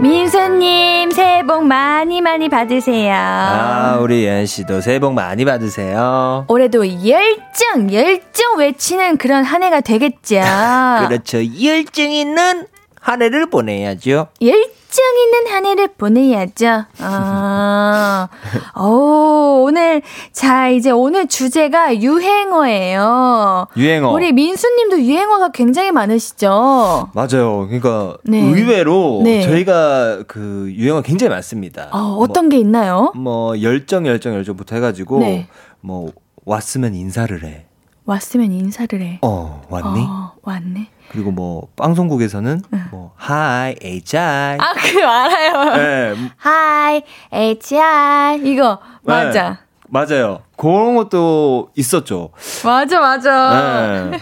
민수님 새해 복 많이 많이 받으세요. 아 우리 예언 씨도 새해 복 많이 받으세요 올해도 열정 열정 외치는 그런 한 해가 되겠죠. 그렇죠 열정 있는 한 해를 보내야죠 열정 있는 한 해를 보내야죠. 아, 오, 오늘, 자, 이제 오늘 주제가 유행어예요. 유행어 우리 민수님도 유행어가 굉장히 많으시죠? 맞아요 그러니까 네. 의외로 네. 저희가 그 유행어 굉장히 많습니다 어, 어떤 게 있나요? 뭐 열정 열정 열정부터 해가지고 네. 뭐 왔으면 인사를 해. 왔으면 인사를 해. 어 왔니? 어, 왔네. 그리고 뭐 방송국에서는 뭐 하이 HI. 아, 그거 알아요. 네, Hi, HR. 이거, 맞아. 네, 맞아요. 그런 것도 있었죠. 맞아, 맞아. 네.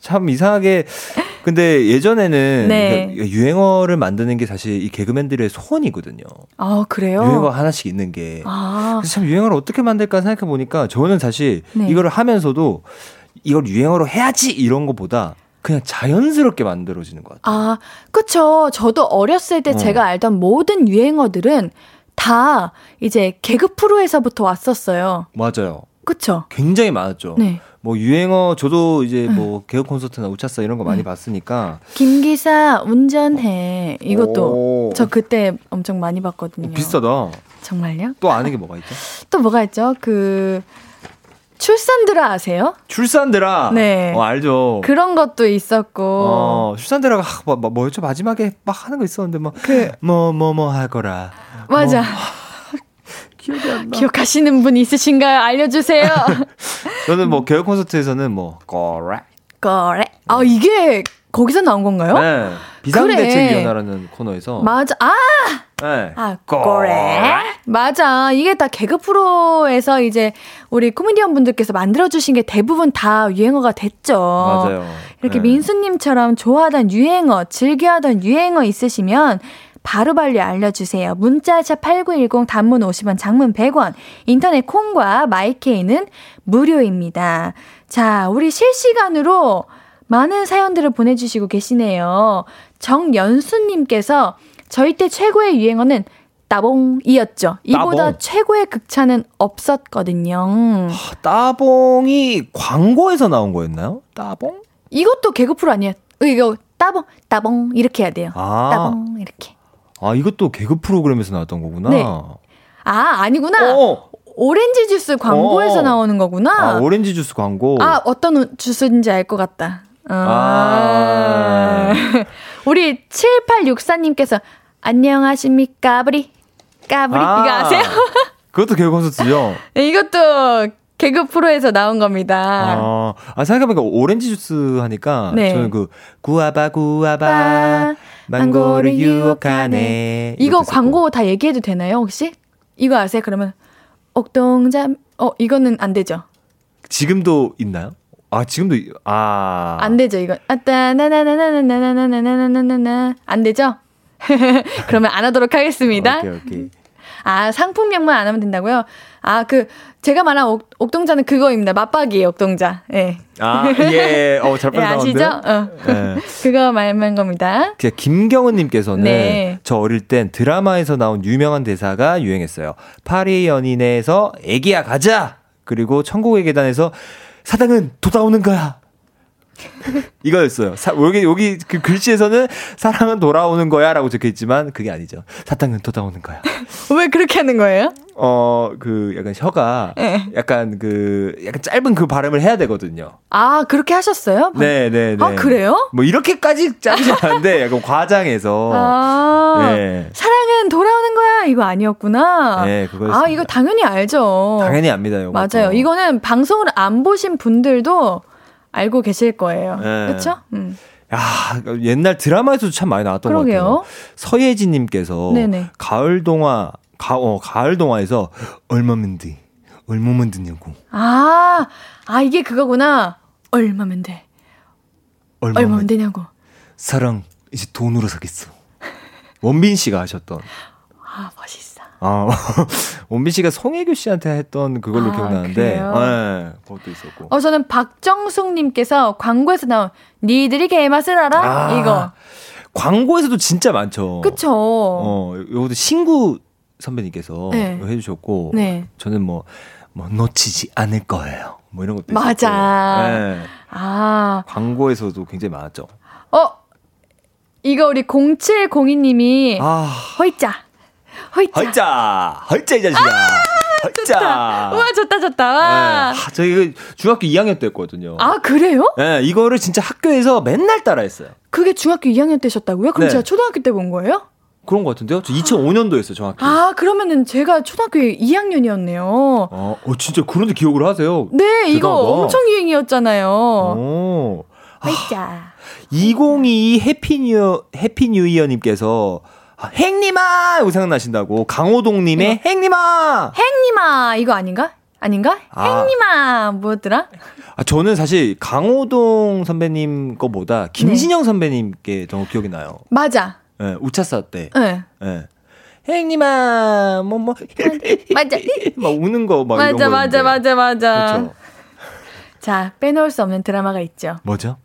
참 이상하게 근데 예전에는 네. 그 유행어를 만드는 게 사실 이 개그맨들의 소원이거든요. 아, 그래요? 유행어 하나씩 있는 게. 아, 참 유행어를 어떻게 만들까 생각해 보니까 저는 사실 네. 이거를 하면서도 이걸 유행어로 해야지 이런 것보다 그냥 자연스럽게 만들어지는 것 같아요. 아, 그쵸. 저도 어렸을 때 어. 제가 알던 모든 유행어들은 다 이제 개그 프로에서부터 왔었어요. 맞아요. 그쵸? 굉장히 많았죠. 네. 뭐 유행어 저도 이제 뭐 개그 콘서트나 우차사 이런 거 많이 봤으니까 김기사 운전해. 이것도 오. 저 그때 엄청 많이 봤거든요. 어, 비슷하다. 정말요? 또 아는 게 뭐가 있죠? 또 뭐가 있죠? 그 출산드라 아세요? 출산드라. 네. 어, 알죠. 그런 것도 있었고. 어, 출산드라가 하, 뭐, 뭐, 뭐였죠? 마지막에 막 하는 거 있었는데 뭐그뭐뭐뭐 하거라. 맞아. 뭐, 기억이 안 나. 기억하시는 분 있으신가요? 알려주세요. 저는 뭐 개그 콘서트에서는 뭐 거라. 그래. 아 이게 거기서 나온 건가요? 네. 비상대책 그래. 위원회라는 코너에서 맞아. 아 네. 아, 그래? 맞아. 이게 다 개그 프로에서 이제 우리 코미디언 분들께서 만들어주신 게 대부분 다 유행어가 됐죠. 맞아요. 이렇게 네. 민수님처럼 좋아하던 유행어, 즐겨하던 유행어 있으시면 바로바로 알려주세요. 문자샵 8910 단문 50원, 장문 100원, 인터넷 콩과 마이케이는 무료입니다. 자, 우리 실시간으로 많은 사연들을 보내주시고 계시네요. 정연수님께서 저희 때 최고의 유행어는 따봉이었죠. 이보다 따봉. 최고의 극찬은 없었거든요. 따봉이 광고에서 나온 거였나요? 따봉? 이것도 개그 프로 아니에요? 이거 따봉, 따봉 이렇게 해야 돼요. 아. 따봉 이렇게. 아, 이것도 개그 프로그램에서 나왔던 거구나. 네. 아 아니구나. 어. 오렌지 주스 광고에서 어. 나오는 거구나. 아, 오렌지 주스 광고. 아, 어떤 주스인지 알 것 같다. 아. 아. 우리 7864님께서 안녕하십니까, 브리. 까브리. 아. 이거 아세요? 그것도 개그 콘서트죠? 이것도 개그 프로에서 나온 겁니다. 아, 아 생각해보니까 오렌지 주스 하니까 네. 저는 그 구아바 구아바 바, 망고를 유혹하네 이거. 광고 다 얘기해도 되나요, 혹시? 이거 아세요? 그러면 옥동잠 어 이거는 안 되죠. 지금도 있나요? 아 지금도 이- 아안 되죠, 이거. 아따 나나나나나나나나나나나나 안 되죠? 그러면 안 하도록 하겠습니다. 오케이 오케이 아, 상품명만 안 하면 된다고요? 아, 그, 제가 말한 옥, 옥동자는 그거입니다. 맞박이에요, 옥동자. 예. 아 예 어잘 예, 아시죠? 빠져나왔는데요 어. 네. 그거 말만 겁니다. 그 김경은님께서는 네. 저 어릴 땐 드라마에서 나온 유명한 대사가 유행했어요. 파리 연인에서 애기야 가자. 그리고 천국의 계단에서 사당은 돌아오는 거야. 이거였어요. 사, 여기 여기 그 글씨에서는 사랑은 돌아오는 거야라고 적혀 있지만 그게 아니죠. 사당은 돌아오는 거야. 왜 그렇게 하는 거예요? 어 그 약간 혀가 네. 약간 그 약간 짧은 그 발음을 해야 되거든요. 아, 그렇게 하셨어요? 네, 네, 네. 아, 그래요? 뭐 이렇게까지 짧지 않은데 약간 과장해서 아, 네. 사랑은 돌아오는 거야. 이거 아니었구나. 네, 그거였습니다. 아, 이거 당연히 알죠. 당연히 압니다, 이거. 맞아요. 이거는 방송을 안 보신 분들도 알고 계실 거예요. 네. 그렇죠? 음. 야, 옛날 드라마에서도 참 많이 나왔던 것 그러게요. 같아요. 서예진 님께서. 가을 동화 가, 어, 가을 동화에서 얼마면 돼? 얼마면 드냐고. 아, 아, 이게 그거구나. 얼마면 돼? 얼마면, 얼마면 되냐고. 사랑 이제 돈으로 사겠어. 원빈 씨가 하셨던 아, 멋있어. 아, 원빈 씨가 송혜교 씨한테 했던 그걸로 아, 기억나는데? 네, 그것도 있었고. 어, 저는 박정숙님께서 광고에서 나온 니들이 개맛을 알아? 아, 이거. 광고에서도 진짜 많죠. 그쵸. 어, 요것도 신구 선배님께서 네. 해주셨고, 네. 저는 뭐, 뭐, 놓치지 않을 거예요. 뭐 이런 것도 맞아. 있었고. 네. 아, 광고에서도 굉장히 많았죠. 어, 이거 우리 0702님이 아, 허이짜. 허이짜. 헐짜! 헐짜, 이 자식아! 헐짜! 아, 우와, 좋다, 좋다. 네. 와. 아, 저 이거 중학교 2학년 때 했거든요. 아, 그래요? 네, 이거를 진짜 학교에서 맨날 따라했어요. 그게 중학교 2학년 때셨다고요? 그럼 네. 제가 초등학교 때 본 거예요? 그런 것 같은데요? 저 2005년도 했어요, 정확히. 아, 그러면은 제가 초등학교 2학년이었네요. 어, 어, 진짜 그런데 기억을 하세요. 네, 이거 대단하다. 엄청 유행이었잖아요. 오. 허이짜. 2022 해피뉴 해피뉴이어님께서 아, 행님아 이거 생각나신다고 강호동님의 행님아. 행님아, 이거 아닌가? 아닌가? 아. 행님아, 뭐였더라? 아 저는 사실 강호동 선배님 거보다 김신영 선배님께 더 기억이 나요. 맞아. 예, 우차사 때. 네. 예. 행님아 뭐 뭐 맞아. 막 우는 거막 이런 맞아, 거. 맞아, 맞아, 맞아. 그렇죠. 자, 빼놓을 수 없는 드라마가 있죠. 뭐죠?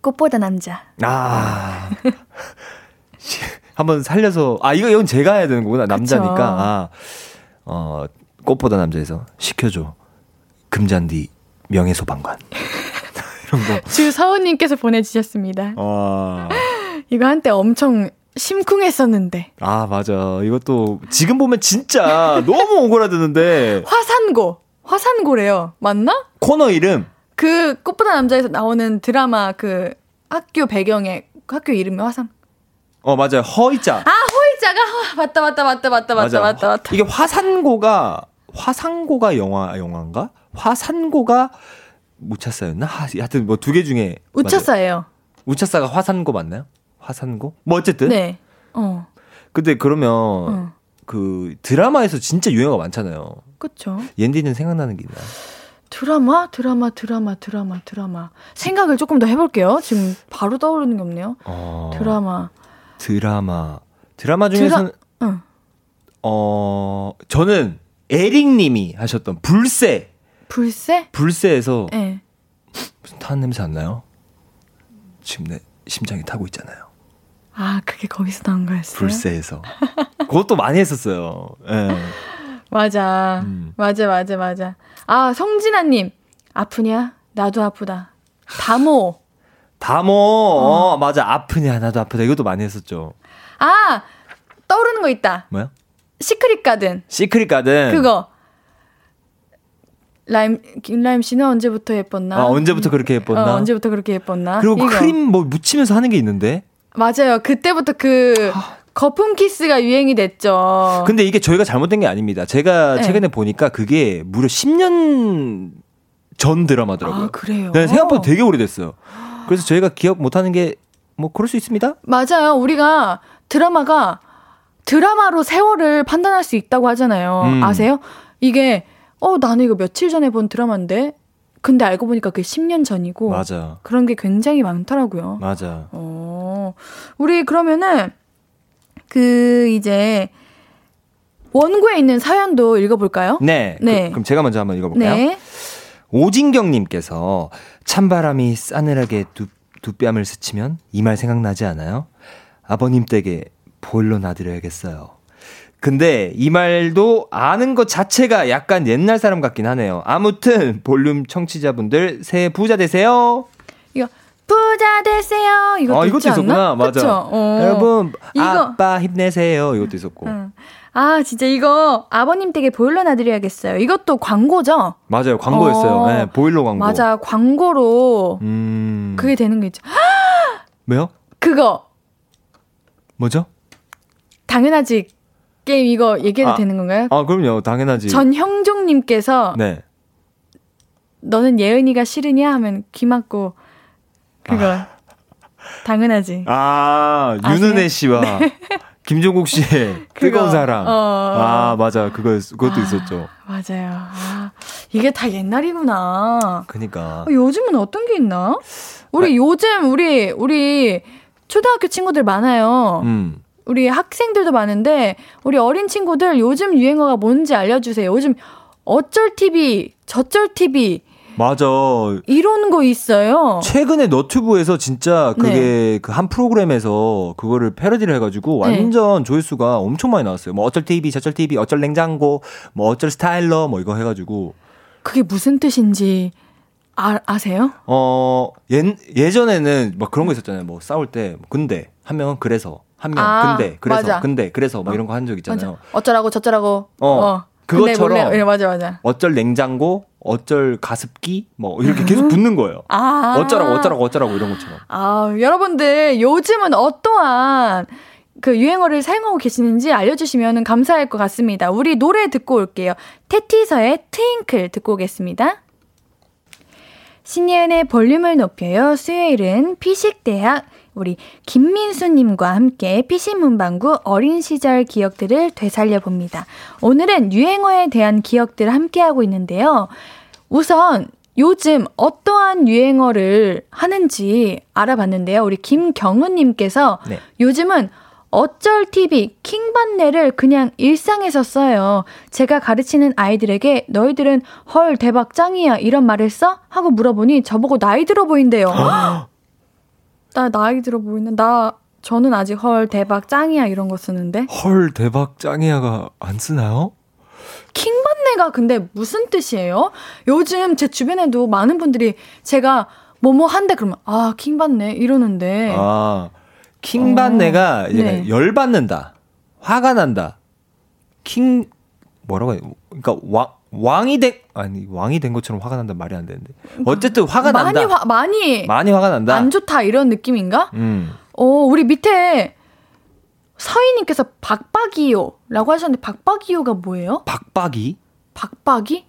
꽃보다 남자. 아. 한번 살려서 아 이거 이건 제가 해야 되는 거구나 남자니까 그쵸. 아, 어 꽃보다 남자에서 시켜줘 금잔디 명예소방관 이런 거. 주서은님께서 보내주셨습니다. 아, 이거 한때 엄청 심쿵했었는데. 아 맞아 이것도 지금 보면 진짜 너무 오그라드는데 화산고. 화산고래요. 맞나? 코너 이름 그 꽃보다 남자에서 나오는 드라마 그 학교 배경에 학교 이름이 화산. 어 맞아요 허이자 아 호이자가 아, 맞다 맞다 맞다 맞다 맞다 맞다 맞다. 이게 화산고가 화산고가 영화 영화인가 화산고가 무차사였나 하, 하여튼 뭐 두 개 중에. 우차사예요. 우차사가 화산고 맞나요? 화산고? 뭐 어쨌든. 네. 어. 근데 그러면 어. 그 드라마에서 진짜 유행어가 많잖아요. 그쵸. 옌디는 생각나는 게 있나요? 드라마 드라마 드라마 드라마 드라마 생각을 조금 더 해볼게요. 지금 바로 떠오르는 게 없네요. 어, 드라마. 드라마. 드라마 중에서는 응. 어 저는 에릭 님이 하셨던 불새. 불새? 불새에서 예. 네. 무슨 타는 냄새 안 나요? 지금 내 심장이 타고 있잖아요. 아 그게 거기서 나온 거였어요. 불새에서. 꼭 그것도 많이 했었어요. 예. 맞아. 음. 맞아, 맞아, 맞아. 아, 성진아님. 아프냐? 나도 아프다. 다모. 다모, 어. 맞아. 아프냐, 나도 아프다. 이것도 많이 했었죠. 아! 떠오르는 거 있다. 뭐야? 시크릿 가든. 시크릿 가든. 그거. 라임, 김라임 씨는 언제부터 예뻤나? 아, 언제부터 그렇게 예뻤나? 어, 언제부터 그렇게 예뻤나? 그리고 이거. 크림 뭐 묻히면서 하는 게 있는데. 맞아요. 그때부터 그 거품 키스가 유행이 됐죠. 근데 이게 저희가 잘못된 게 아닙니다. 제가 네. 최근에 보니까 그게 무려 10년 전 드라마더라고요. 아, 그래요? 네, 생각보다 되게 오래됐어요. 그래서 저희가 기억 못하는 게 뭐 그럴 수 있습니다. 맞아요. 우리가 드라마가 드라마로 세월을 판단할 수 있다고 하잖아요. 음. 아세요? 이게 어 나는 이거 며칠 전에 본 드라마인데 근데 알고 보니까 그게 10년 전이고 맞아. 그런 게 굉장히 많더라고요. 맞아. 어. 우리 그러면은 그 이제 원고에 있는 사연도 읽어볼까요? 네. 네. 그, 럼 제가 먼저 한번 읽어볼까요? 네. 오진경님께서 찬바람이 싸늘하게 두, 두 뺨을 스치면 이 말 생각나지 않아요? 아버님 댁에 보일러 놔드려야겠어요. 근데 이 말도 아는 것 자체가 약간 옛날 사람 같긴 하네요. 아무튼 볼륨 청취자분들 새해 부자 되세요. 이거 부자 되세요. 이것도 아, 이것도? 있었구나. 맞아. 어. 여러분 이거- 아빠 힘내세요. 이것도 있었고. 응. 아, 진짜 이거 아버님 댁에 보일러 놔드려야겠어요. 이것도 광고죠? 맞아요. 광고였어요. 어. 네, 보일러 광고. 맞아, 광고로 음. 그게 되는 게 있죠. 왜요? 그거 뭐죠? 당연하지 게임 이거 얘기해도 아, 되는 건가요? 아, 그럼요. 당연하지. 전형종님께서 네. 너는 예은이가 싫으냐 하면 귀 막고 그거 당연하지. 아? 윤은혜 씨와 김종국 씨의 뜨거운 사랑. 어. 아, 맞아. 그거, 그것도 아. 있었죠. 맞아요. 아, 이게 다 옛날이구나. 그니까. 어, 요즘은 어떤 게 있나? 우리 요즘 우리 우리 초등학교 친구들 많아요. 음. 우리 학생들도 많은데 우리 어린 친구들 요즘 유행어가 뭔지 알려주세요. 요즘 어쩔 TV, 저쩔 TV 맞아. 이런 거 있어요. 최근에 너튜브에서 진짜 그게 네. 그한 프로그램에서 그거를 패러디를 해가지고 네. 완전 조회수가 엄청 많이 나왔어요. 뭐 어쩔 TV, 저쩔 TV, 어쩔 냉장고, 뭐 어쩔 스타일러, 뭐 이거 해가지고. 그게 무슨 뜻인지 아, 아세요? 어, 예, 예전에는 막 그런 거 있었잖아요. 뭐 싸울 때, 뭐 근데, 한 명은 그래서, 한 명, 아, 근데, 그래서, 맞아. 근데, 그래서, 뭐 어, 이런 거 한 적 있잖아요. 맞아. 어쩌라고 저쩌라고. 어, 근데 그것처럼 몰래- 예, 맞아 맞아. 어쩔 냉장고, 어쩔 가습기, 뭐 이렇게 계속 붙는 거예요. 아. 어쩌라고, 어쩌라고, 어쩌라고 이런 것처럼. 아, 여러분들 요즘은 어떠한 그 유행어를 사용하고 계시는지 알려주시면 감사할 것 같습니다. 우리 노래 듣고 올게요. 테티서의 트윙클 듣고 오겠습니다. 신예은의 볼륨을 높여요. 수요일은 피식대학 우리 김민수님과 함께 피식 문방구 어린 시절 기억들을 되살려 봅니다. 오늘은 유행어에 대한 기억들을 함께하고 있는데요. 우선 요즘 어떠한 유행어를 하는지 알아봤는데요. 우리 김경훈님께서 네. 요즘은 어쩔 TV 킹반내를 그냥 일상에서 써요. 제가 가르치는 아이들에게 너희들은 헐 대박 짱이야 이런 말을 써? 하고 물어보니 저보고 나이 들어 보인대요. 나 나이 들어 보이나? 나 저는 아직 헐 대박 짱이야 이런 거 쓰는데 헐, 대박, 짱이야가 안 쓰나요? 킹반내가 근데 무슨 뜻이에요? 요즘 제 주변에도 많은 분들이 제가 뭐뭐 한대 그러면 아 킹반내 이러는데 아, 킹받네가 어, 이제 네. 열받는다, 화가 난다. 킹 뭐라고 해? 그러니까 왕 왕이 된 아니 왕이 된 것처럼 화가 난다 말이 안 되는데. 어쨌든 화가 많이 난다. 화 많이 많이 화가 난다. 안 좋다 이런 느낌인가? 음. 어, 우리 밑에 서희님께서 박박이요라고 하셨는데 박박이요가 뭐예요? 박박이? 박박이?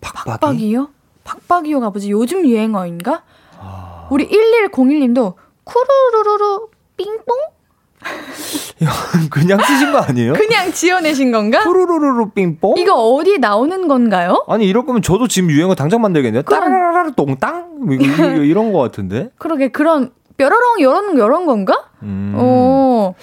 박박이? 박박이요? 박박이요가 뭐지? 요즘 유행어인가? 아. 우리 1101님도 쿠루루루루 삥뽕? 그냥 쓰신 거 아니에요? 그냥 지어내신 건가? 푸루루루루 삥뽕? 이거 어디 나오는 건가요? 아니 이럴 거면 저도 지금 유행어 당장 만들겠네요. 그럼- 따라라라 똥땅 뭐 이거, 이거, 이런 거 같은데. 그러게 그런 뾰로롱 요런 요런 건가? 음. 어.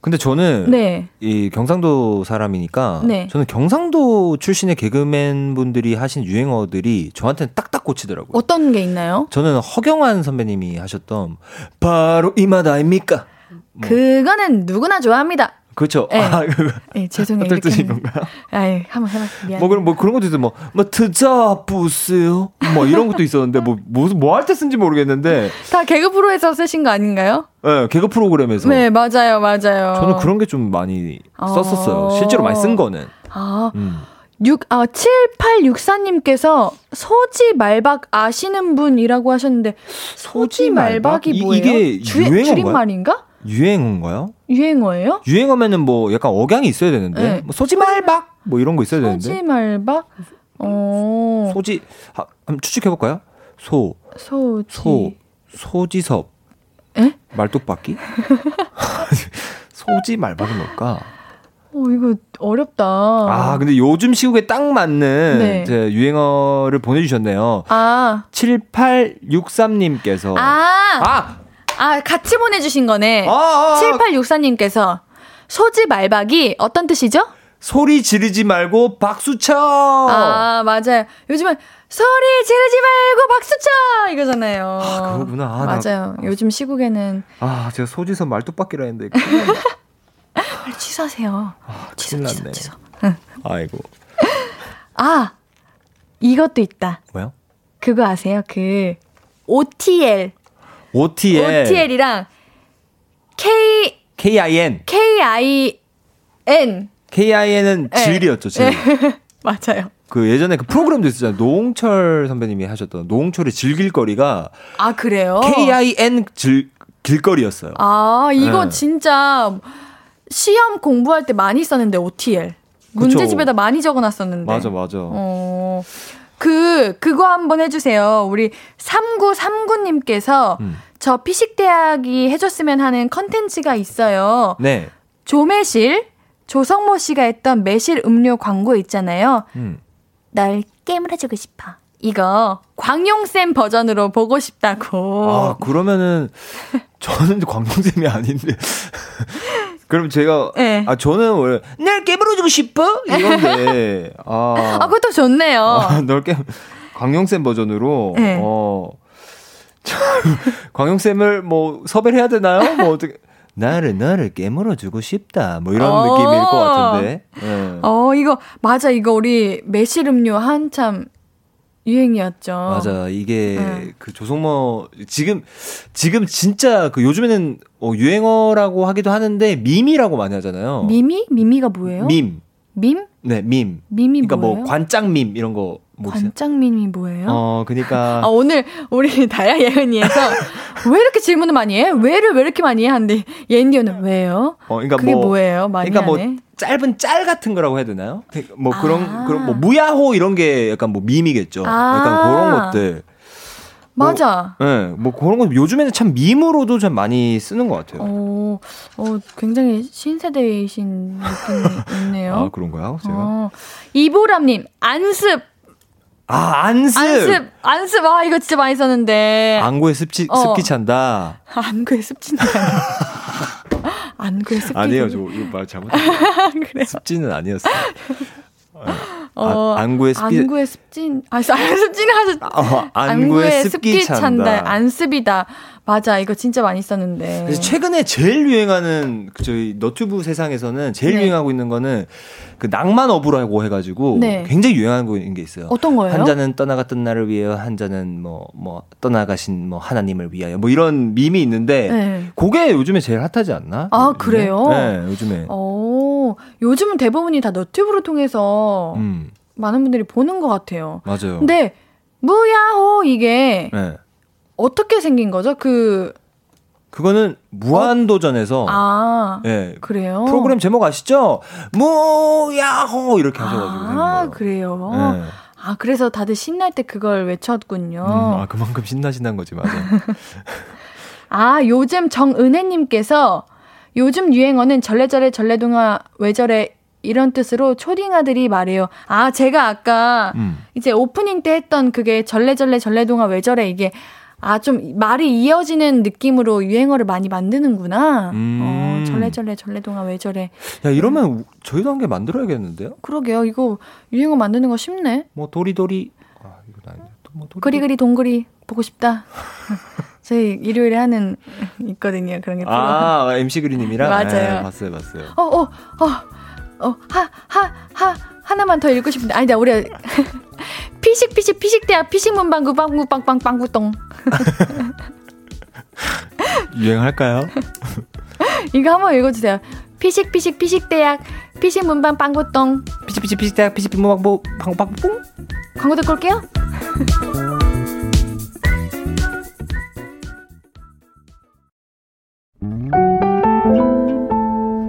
근데 저는 네. 이 경상도 사람이니까 네. 저는 경상도 출신의 개그맨 분들이 하신 유행어들이 저한테는 딱딱 꽂히더라고요. 어떤 게 있나요? 저는 허경환 선배님이 하셨던 바로 이맛 아닙니까? 뭐. 그거는 누구나 좋아합니다. 그렇죠. 네. 아, 그거. 예, 죄송해요. 이렇게 뜻인. 건가요? 아이, 한번. 미안. 뭐 그런 뭐 그런 것도 있어 뭐뭐 트자 부스요 뭐 이런 것도 있었는데 뭐 무슨 뭐 할 때 쓴지 모르겠는데 다 개그 프로에서 쓰신 거 아닌가요? 예 네, 개그 프로그램에서 네, 맞아요, 맞아요. 저는 그런 게 좀 많이 어. 썼었어요 실제로 많이 쓴 거는 아, 음. 6, 아, 7864님께서 소지 말박 아시는 분이라고 하셨는데, 소지 말박이 이- 뭐예요? 이게 주-? 줄임말인가? 유행어인가요? 유행어예요? 유행어면은 뭐 약간 억양이 있어야 되는데 네. 뭐 소지 말박 뭐 이런 거 있어야 되는데 말박? 어, 소지 하, 한번 추측해 볼까요? 소 소지. 소, 소지섭. 에? 말뚝박기? 소지 말박이 뭘까? 어, 이거 어렵다. 아, 근데 요즘 시국에 딱 맞는 네. 이제 유행어를 보내주셨네요. 아, 7863님께서. 아, 아! 아, 같이 보내주신 거네. 아, 아, 아. 7864님께서 소지 말박이 어떤 뜻이죠? 소리 지르지 말고 박수 쳐! 아, 맞아요. 요즘은 소리 지르지 말고 박수 쳐! 이거잖아요. 아, 그거구나. 아, 나- 맞아요. 요즘 시국에는 아, 제가 소지섭 말뚝박기라 했는데. 빨리 취소하세요. 취소, 큰일 취소, 났네. 취소. 아이고. 아, 이것도 있다. 뭐요? 그거 아세요? 그 OTL, OTL. OTL이랑 K KIN. K I N KIN은 네. 질이었죠, 질. 맞아요. 그 예전에 그 프로그램도 있었잖아요. 노홍철 선배님이 하셨던 노홍철의 질길거리가 아 그래요? KIN 질, 길거리였어요. 아 이거 네. 진짜 시험 공부할 때 많이 썼는데 OTL 문제집에다 많이 적어놨었는데. 맞아, 맞아. 어. 그, 그거 한번 해주세요. 우리 3939님께서 음. 저 피식대학이 해줬으면 하는 컨텐츠가 있어요. 네. 조매실, 조성모 씨가 했던 매실 음료 광고 있잖아요. 음. 널 깨물어주고 싶어. 이거 광용쌤 버전으로 보고 싶다고. 아, 그러면은 저는 광동쌤이 아닌데. 그럼 제가 네. 아 저는 원래 날 깨물어주고 싶어 이건데 아, 아, 그것도 좋네요. 아, 널깨 광용쌤 버전으로 네. 어 참, 광용쌤을 뭐 섭외를 해야 되나요? 뭐 어떻게 나를 너를 깨물어 주고 싶다 뭐 이런 어. 느낌일 것 같은데. 예. 어, 이거, 맞아. 이거 우리 매실 음료 한참 유행이었죠. 맞아. 이게 네. 그 조성모 지금 지금 진짜 그 요즘에는 어, 유행어라고 하기도 하는데 밈이라고 많이 하잖아요. 미미? 미미가 뭐예요? 밈. 밈? 네, 밈. 밈이 그러니까 뭐예요? 뭐 관짝 밈 이런 거 모르세요? 관장밈이 뭐예요? 어, 그러니까 아, 오늘 우리 다야 예은이에서 왜 이렇게 질문을 많이 해? 왜를 왜 이렇게 많이 해? 하는데 예은이는 왜요? 어, 그러니까 그게 뭐 뭐예요? 많이 그러니까 뭐 하네. 짧은 짤 같은 거라고 해야 되나요? 뭐 그런 아. 그런 뭐 무야호 이런 게 약간 뭐 밈이겠죠. 아. 약간 그런 것들. 맞아. 예, 네, 뭐 그런 거 요즘에는 참 밈으로도 좀 많이 쓰는 것 같아요. 어, 어, 굉장히 신세대이신 느낌이 있네요. 아 그런가요? 제가 어. 이보람님, 안습, 아 안습. 안습, 안습, 아, 이거 진짜 많이 썼는데. 안구에 습지, 어. 습기 찬다. 안구에 습진이 아니야. 안구에 습기. 아니에요, 저 이거 말 잘못했어요. 습지는 아니었어요. 어, 아, 안구에 습기, 안구에 습진, 아, 습진이 하셨, 어, 안구에 습기 찬다. 안습이다. 맞아, 이거 진짜 많이 썼는데. 그래서 최근에 제일 유행하는 그 저희 너튜브 세상에서는 제일 네. 유행하고 있는 거는 그 낭만 어부라고 해가지고 네. 굉장히 유행하고 있는 게 있어요. 어떤 거예요? 한 자는 떠나갔던 나를 위하여 한 자는 뭐뭐 떠나가신 뭐 하나님을 위하여 뭐 이런 밈이 있는데 네. 그게 요즘에 제일 핫하지 않나? 아, 요즘에? 그래요? 네, 요즘에. 어, 요즘은 대부분이 다 너튜브를 통해서 음, 많은 분들이 보는 것 같아요. 맞아요. 근데, 무야호, 이게 네. 어떻게 생긴 거죠? 그, 그거는 무한도전에서 아, 예. 그래요? 프로그램 제목 아시죠? 무야호 이렇게 하셔가지고 아. 그래요? 네. 아, 그래서 다들 신날 때 그걸 외쳤군요. 음, 아 그만큼 신나신다는 거지 맞아. 아, 요즘 정은혜님께서 요즘 유행어는 절레절레 절레동아 왜 저래 이런 뜻으로 초딩 아들이 말해요. 아, 제가 아까 음. 이제 오프닝 때 했던 그게 절레절레 절레동아 왜 저래 이게 아, 좀 말이 이어지는 느낌으로 유행어를 많이 만드는구나. 음. 어, 절레절레 절레동아 왜 저래. 야 이러면 우- 저희도 한 개 만들어야겠는데요? 그러게요. 이거 유행어 만드는 거 쉽네. 뭐 도리도리 아 이건 아니네. 또뭐 도리. 그리그리 동그리 보고 싶다. 저희 일요일에 하는 있거든요. 그런 게. 아, MC 그리님이랑? 맞아요. 네, 봤어요, 봤어요. 어, 어, 어, 어, 하, 하, 하, 하나만 더 읽고 싶은데. 아니다, 우리. 피식, 피식, 피식대학, 피식문방구, 빵구, 빵빵, 빵구똥. 유행할까요? 이거 한번 읽어주세요. 피식, 피식, 피식대학, 피식문방, 빵구똥. 피치피치 피치대학 피치피 모방보 방방뽕 광고 듣고 올게요.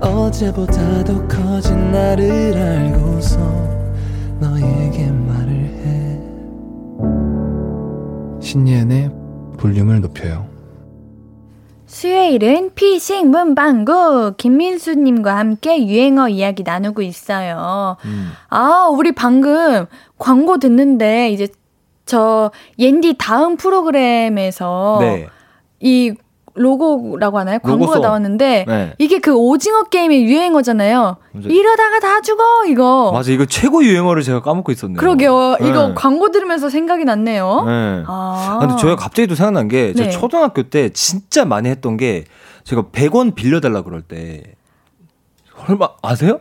어제보다 더 커진 나를 알고서 너에게 말을 해 신예은의 볼륨을 높여요 수요일은 피식 문방구 김민수님과 함께 유행어 이야기 나누고 있어요. 음. 아, 우리 방금 광고 듣는데 이제 저 옌디 다음 프로그램에서 네. 이 로고라고 하나요? 광고가 로고송. 나왔는데 네. 이게 그 오징어 게임의 유행어잖아요. 이러다가 다 죽어 이거. 맞아, 이거 최고 유행어를 제가 까먹고 있었네요. 그러게요. 이거 네. 광고 들으면서 생각이 났네요. 네. 아. 아, 근데 저희가 갑자기 또 생각난 게, 제가 네. 초등학교 때 진짜 많이 했던 게, 제가 100원 빌려달라 그럴 때, 설마 아세요?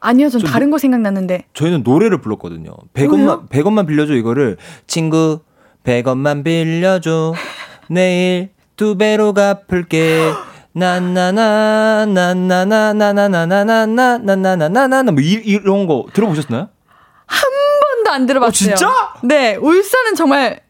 아니요, 전좀 다른 거 생각났는데. 저희는 노래를 불렀거든요. 뭐요? 100원만, 100원만 빌려줘, 이거를. 친구, 100원만 빌려줘. 내일 두 배로 갚을게. 나나나, 나나나, 나나나나나나, 나나나나나, 뭐, 이, 이런 거 들어보셨나요? 한 번도 안 들어봤어요. 어, 진짜? 네, 울산은 정말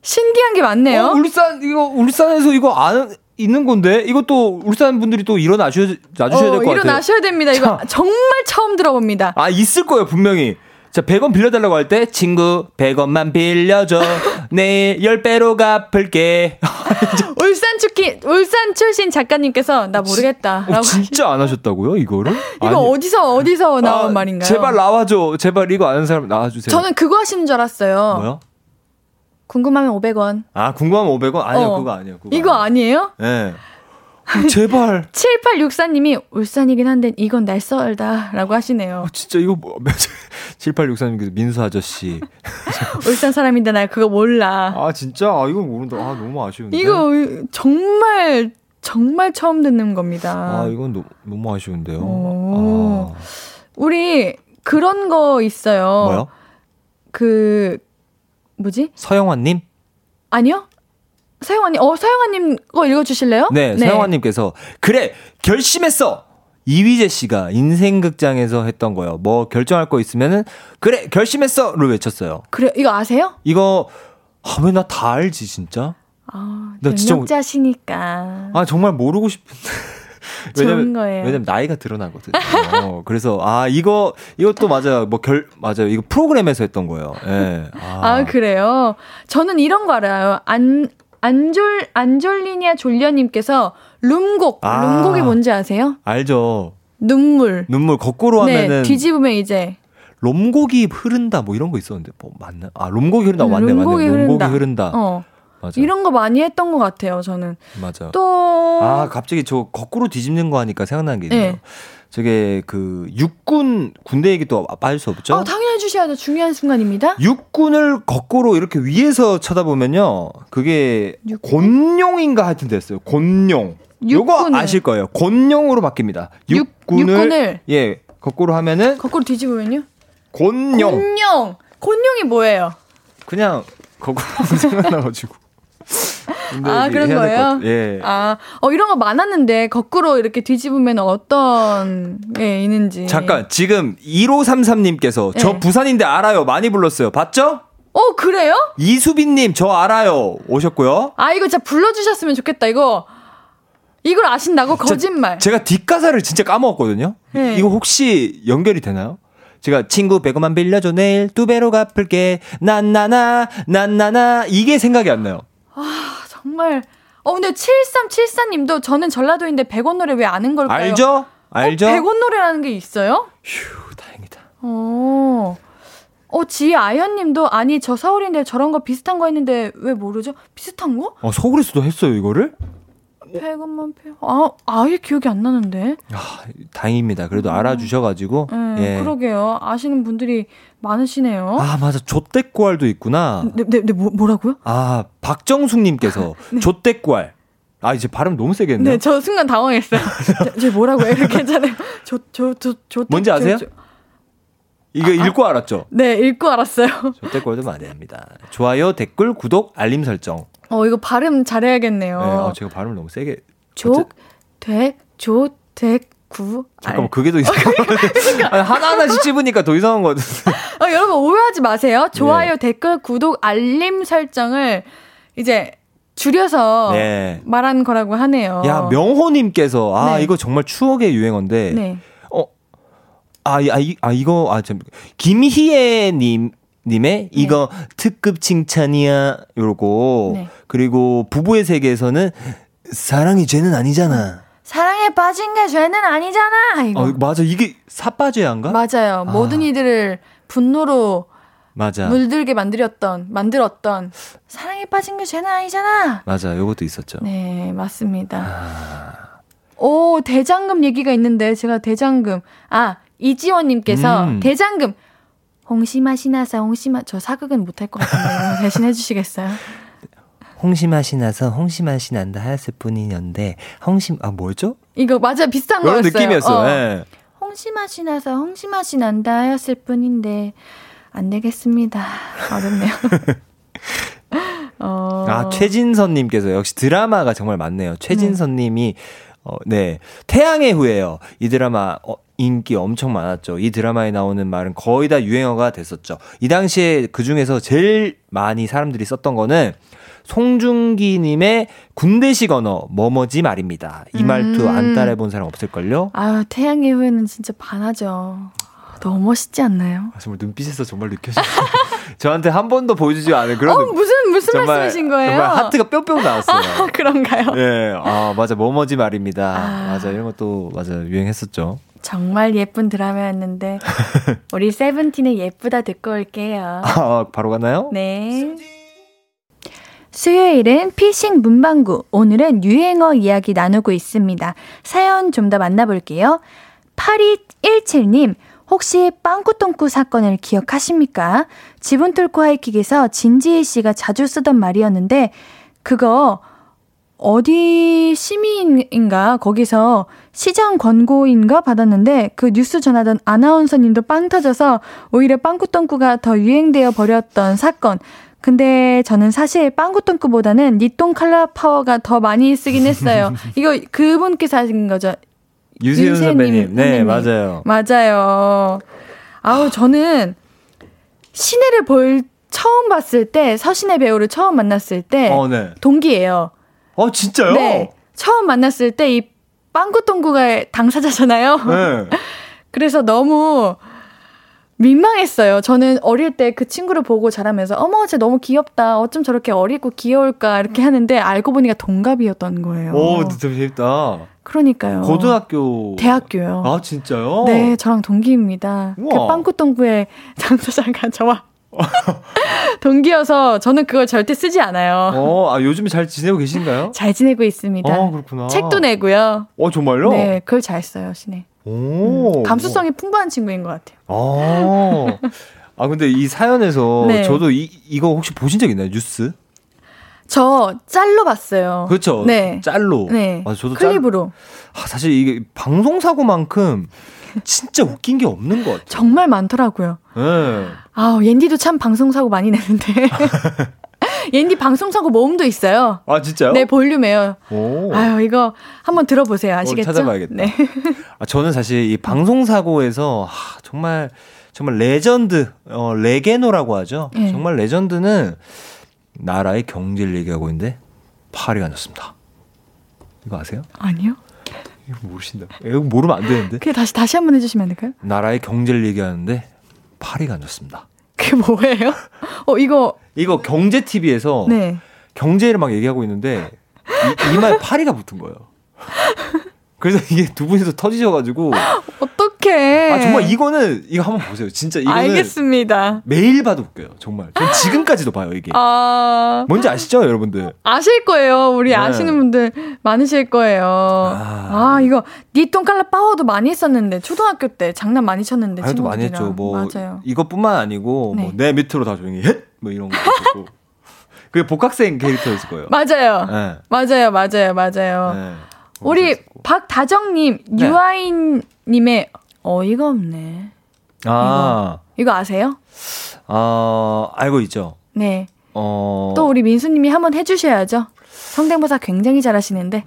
신기한 게 많네요. 어, 울산, 이거, 울산에서 이거 안, 있는 건데? 이것도 울산 분들이 또 일어나셔야, 놔주셔야 될것 같아요. 어, 일어나셔야 됩니다. 이거 자. 정말 처음 들어봅니다. 아, 있을 거예요, 분명히. 자, 100원 빌려달라고 할 때, 친구, 100원만 빌려줘. 내일 10배로 갚을게. 울산 출기 울산 출신 작가님께서 나 모르겠다. 어, 라고 진짜 안 하셨다고요, 이거를? 이거 아니. 어디서 어디서 나온 아, 말인가요? 제발 나와줘. 제발 이거 아는 사람 나와주세요. 저는 그거 하시는 줄 알았어요. 뭐요? 궁금하면 500원. 아, 궁금하면 500원? 아니요, 어. 그거 아니에요. 그거 이거 아니에요? 예. 네. 제발. 7864님이 울산이긴 한데 이건 날 썰다라고 하시네요. 아, 진짜 이거 뭐, 7864님께서 민수 아저씨. 울산 사람인데 나 그거 몰라. 아, 진짜? 아, 이거 모른다. 아, 너무 아쉬운데. 이거 정말 정말 처음 듣는 겁니다. 아, 이건 너, 너무 아쉬운데요. 오. 아, 우리 그런 거 있어요. 뭐요? 그 뭐지? 서영환님? 아니요? 서영아님, 어 서영아님 거 읽어주실래요? 네, 서영환님께서 그래 결심했어. 이휘재 씨가 인생극장에서 했던 거요. 뭐 결정할 거 있으면은 그래 결심했어를 외쳤어요. 그래 이거 아세요? 이거 아, 왜 나 다 알지 진짜? 아, 나 진짜 능력자시니까. 아 정말 모르고 싶은데. 좋은 거예요. 왜냐면 나이가 드러나거든요. 어, 그래서 아 이거 이것도 맞아요. 뭐 결 맞아요. 이거 프로그램에서 했던 거예요. 예. 아, 아, 그래요? 저는 이런 거 알아요. 안, 안졸, 안졸리냐 졸려님께서 룸곡, 아. 룸곡이 뭔지 아세요? 알죠. 눈물. 눈물 거꾸로 네, 하면은 뒤집으면 이제. 롬곡이 흐른다 뭐 이런 거 있었는데 뭐 맞나? 아 롬곡이 흐른다 맞네 룸곡이 맞네. 롬곡이 흐른다. 흐른다. 어. 맞아. 이런 거 많이 했던 것 같아요, 저는. 맞아. 또. 아, 갑자기 저 거꾸로 뒤집는 거 하니까 생각나는 게 있네요. 네. 저게 그 육군 군대 얘기 또 빠질 수 없죠? 어, 당연히 해주셔야죠. 중요한 순간입니다. 육군을 거꾸로 이렇게 위에서 쳐다보면요. 그게 육군? 곤룡인가 하여튼 됐어요. 곤룡. 요거. 아실 거예요. 곤룡으로 바뀝니다. 육- 육군을, 육군을. 예, 거꾸로 하면은 거꾸로 뒤집으면요? 곤룡. 곤룡! 곤룡이 뭐예요? 그냥 거꾸로 생각나가지고. 근데 아, 그런 거예요? 같- 예. 아, 어, 이런 거 많았는데, 거꾸로 이렇게 뒤집으면 어떤 게 있는지. 잠깐, 지금 1533님께서 저 네. 부산인데 알아요. 많이 불렀어요. 봤죠? 어, 그래요? 이수빈님, 저 알아요. 오셨고요. 아, 이거 진짜 불러주셨으면 좋겠다. 이거, 이걸 아신다고? 거짓말. 제가 뒷가사를 진짜 까먹었거든요. 네. 이거 혹시 연결이 되나요? 제가 친구 100원만 빌려줘 내일 두 배로 갚을게 난나나 난나나 이게 생각이 안 나요. 아, 정말, 어, 근데 7374님도 저는 전라도인데 100원 노래 왜 아는 걸까요? 알죠? 알죠? 어, 100원 노래라는 게 있어요? 휴, 다행이다. 어. 어, 지아연 님도 아니 저 서울인데 저런 거 비슷한 거 있는데 왜 모르죠? 비슷한 거? 어, 서울에서도 했어요, 이거를? 100원만 표. 아, 아예 기억이 안 나는데. 아, 다행입니다. 그래도 알아주셔가지고. 음, 예. 그러게요. 아시는 분들이 많으시네요. 아, 맞아. 조떼꾸알도 있구나. 네, 네, 네, 뭐, 뭐라고요? 아, 박정숙님께서 조떼꾸알. 아, 이제 발음 너무 세게 했네요. 네, 저 순간 당황했어요. 저, 저 뭐라고요? 이렇게 괜찮아요. 저, 저, 저, 저. 뭔지 저, 아세요? 저, 이거 읽고 알았죠? 네, 읽고 알았어요. 조떼꾸알도 많이 합니다. 좋아요, 댓글, 구독, 알림 설정. 어, 이거 발음 잘해야겠네요. 네, 어, 제가 발음을 너무 세게. 족, 대, 조, 대, 구. 잠깐만, 그게 더 이상한 거 같아. 하나 하나씩 찝으니까 더 이상한 거 같은데. 알. 어, 여러분 오해하지 마세요. 좋아요, 네. 댓글, 구독, 알림 설정을 이제 줄여서 네. 말하는 거라고 하네요. 야, 명호님께서, 아, 네. 이거 정말 추억의 유행어인데. 네. 아, 이- 아, 이, 아 이거, 아, 참. 김희애님, 님의 이거 특급 칭찬이야, 요러고. 네. 그리고 부부의 세계에서는 사랑이 죄는 아니잖아. 사랑에 빠진 게 죄는 아니잖아. 이거. 어, 맞아. 이게 사빠죄인가? 맞아요. 아. 모든 이들을 분노로 맞아. 물들게 만들었던, 만들었던 사랑에 빠진 게 죄는 아니잖아. 맞아. 요것도 있었죠. 네, 맞습니다. 아, 오, 대장금 얘기가 있는데 제가 대장금 아 이지원 님께서 음. 대장금 홍시맛이 나서 홍시맛 저 사극은 못할 것 같은데 이거 대신 해 주시겠어요? 홍시맛이 나서 홍시맛이 난다 하였을 뿐이었는데, 홍시, 아, 뭐였죠? 이거 맞아 비슷한 그런 거였어요. 느낌이었어. 어. 예. 홍시맛이 나서 홍시맛이 난다 하였을 뿐인데 안 되겠습니다. 어렵네요. 어. 아, 최진선님께서 역시 드라마가 정말 많네요. 최진선님이, 어, 네. 태양의 후예요. 이 드라마, 어, 인기 엄청 많았죠. 이 드라마에 나오는 말은 거의 다 유행어가 됐었죠. 이 당시에 그 중에서 제일 많이 사람들이 썼던 거는 송중기님의 군대식 언어, 뭐뭐지 말입니다. 이 말투 음. 안 따라해본 사람 없을걸요? 아 태양의 후예는 진짜 반하죠. 너무 멋있지 않나요? 아, 정말 눈빛에서 정말 느껴져요. 저한테 한 번도 보여주지 않은 그런 어 눈- 무슨 무슨 정말, 말씀이신 거예요? 정말 하트가 뿅뿅 나왔어요. 아, 그런가요? 네, 아 맞아 뭐뭐지 말입니다. 아. 맞아 이런 것도 맞아 유행했었죠. 정말 예쁜 드라마였는데 우리 세븐틴의 예쁘다 듣고 올게요. 아 바로 갔나요? 네. 수요일은 피싱 문방구. 오늘은 유행어 이야기 나누고 있습니다. 사연 좀 더 만나볼게요. 8217님, 혹시 빵꾸똥꾸 사건을 기억하십니까? 지분 뚫고 하이킥에서 진지혜 씨가 자주 쓰던 말이었는데, 그거 어디 시민인가 거기서 시장 권고인가 받았는데 그 뉴스 전하던 아나운서님도 빵 터져서 오히려 빵꾸똥꾸가 더 유행되어 버렸던 사건. 근데 저는 사실 빵꾸똥꾸보다는 니똥 칼라 파워가 더 많이 쓰긴 했어요. 이거 그분께서 하신 거죠? 유세윤 선배님. 네 선배님. 맞아요. 맞아요. 아우 저는 신혜를 볼 처음 봤을 때 서신혜 배우를 처음 만났을 때 어 네. 동기예요. 어 진짜요? 네. 처음 만났을 때 이 빵꾸똥꾸가 당사자잖아요. 네. 그래서 너무 민망했어요. 저는 어릴 때 그 친구를 보고 자라면서 어머 쟤 너무 귀엽다. 어쩜 저렇게 어리고 귀여울까 이렇게 하는데 알고 보니까 동갑이었던 거예요. 오 진짜 재밌다. 그러니까요. 고등학교. 대학교요. 아 진짜요? 네, 저랑 동기입니다. 그 우와. 빵꾸똥꾸의 당사자가 저와 동기여서 저는 그걸 절대 쓰지 않아요. 어, 아 요즘에 잘 지내고 계신가요? 잘 지내고 있습니다. 어 그렇구나. 책도 내고요. 어 정말요? 네, 그걸 잘 써요, 신혜. 오. 감수성이 풍부한 친구인 것 같아요. 어. 아 근데 이 사연에서 네. 저도 이 이거 혹시 보신 적 있나요 뉴스? 저 짤로 봤어요. 그렇죠. 네. 짤로. 네. 아, 저도 짤, 클립으로. 아, 사실 이게 방송 사고만큼 진짜 웃긴 게 없는 것 같아요. 정말 많더라고요. 네. 아, 옌디도 참 방송사고 많이 내는데. 옌디 방송사고 모음도 있어요. 아 진짜요? 네, 볼륨에요. 오. 아유, 이거 한번 들어보세요. 아시겠죠? 찾아봐야겠다. 네. 아, 저는 사실 이 방송 사고에서 아, 정말 정말 레전드, 어, 레게노라고 하죠. 네. 정말 레전드는 나라의 경제를 얘기하고 있는데 파리가 아니었습니다. 이거 아세요? 아니요. 이거 모르신다. 이거 모르면 안 되는데. 그게 다시, 다시 한번 해주시면 안 될까요? 나라의 경제를 얘기하는데 파리가 아니었습니다. 그게 뭐예요? 어, 이거, 이거 경제 TV에서 네. 경제를 막 얘기하고 있는데 이, 이마에 파리가 붙은 거예요. 그래서 이게 두 분이서 터지셔가지고 어 떡해. 아 정말 이거는 이거 한번 보세요. 진짜 이거는 알겠습니다. 매일 봐도 웃겨요. 정말. 전 지금까지도 봐요 이게. 아, 뭔지 아시죠, 여러분들? 아실 거예요. 우리 네. 아시는 분들 많으실 거예요. 아. 아, 이거 니똥 칼라 파워도 많이 했었는데 초등학교 때 장난 많이 쳤는데 아니도 많이. 했죠. 뭐 맞아요. 이것뿐만 아니고 네. 뭐 내 밑으로 다 조용히 해. 뭐 이런 거 있고. 그게 복학생 캐릭터였을 거예요. 맞아요. 네. 맞아요. 맞아요. 맞아요. 네. 우리 박다정님, 네. 유아인님의 어이가 없네. 아, 이거 아세요? 어, 알고 있죠. 네. 어, 또 우리 민수님이 한번 해주셔야죠. 성대모사 굉장히 잘하시는데.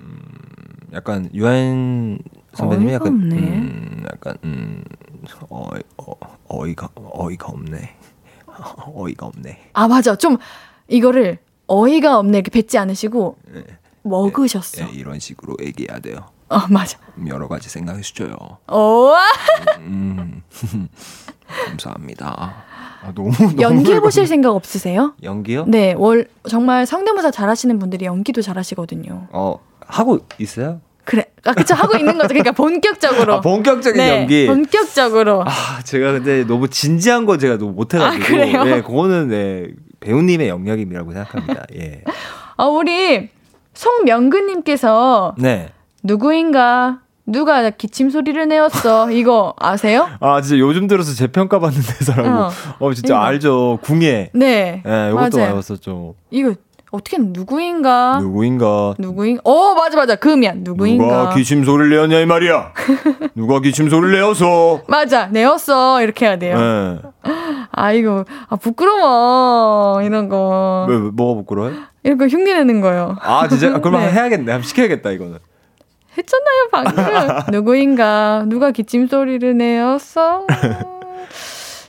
약간 유한 선배님이 약간 없네. 음, 약간 음, 어, 어, 어이가 어이가 없네. 어이가 없네. 아 맞아. 좀 이거를 어이가 없네 이렇게 뱉지 않으시고 네. 먹으셨어. 예, 이런 식으로 얘기해야 돼요. 어 맞아. 여러 가지 생각해 주죠. 오 음. 감사합니다. 아, 너무 너무 연기해 보실 생각 없으세요? 연기요? 네, 월 정말 성대모사 잘하시는 분들이 연기도 잘하시거든요. 어 하고 있어요? 그래, 아 그쵸 하고 있는 거죠. 그러니까 본격적으로. 아, 본격적인 네, 연기. 본격적으로. 아 제가 근데 너무 진지한 거 제가 너무 못해가지고 아, 그래요? 네, 그거는 네, 배우님의 영역이라고 생각합니다. 예. 아 우리 송명근님께서 네. 누구인가 누가 기침 소리를 내었어 이거 아세요? 아 진짜 요즘 들어서 재평가 받는 대사라고. 어. 어, 진짜 이거. 알죠. 궁예. 네, 예, 이것도 맞아요. 나왔었죠. 이거 어떻게 누구인가 누구인가? 누구인? 어 맞아 맞아 금이야 누구인가? 누가 기침 소리를 내었냐 이 말이야. 누가 기침 소리를 내어서. 맞아 내었어 이렇게 해야 돼요. 예. 아이고 아 부끄러워 이런 거 왜, 왜, 뭐가 부끄러워요? 이런 거 흉내 내는 거요. 아 진짜 아, 그럼 네. 해야겠네. 한번 시켜야겠다 이거는. 했잖아요 방금 누구인가 누가 기침 소리를 내었어.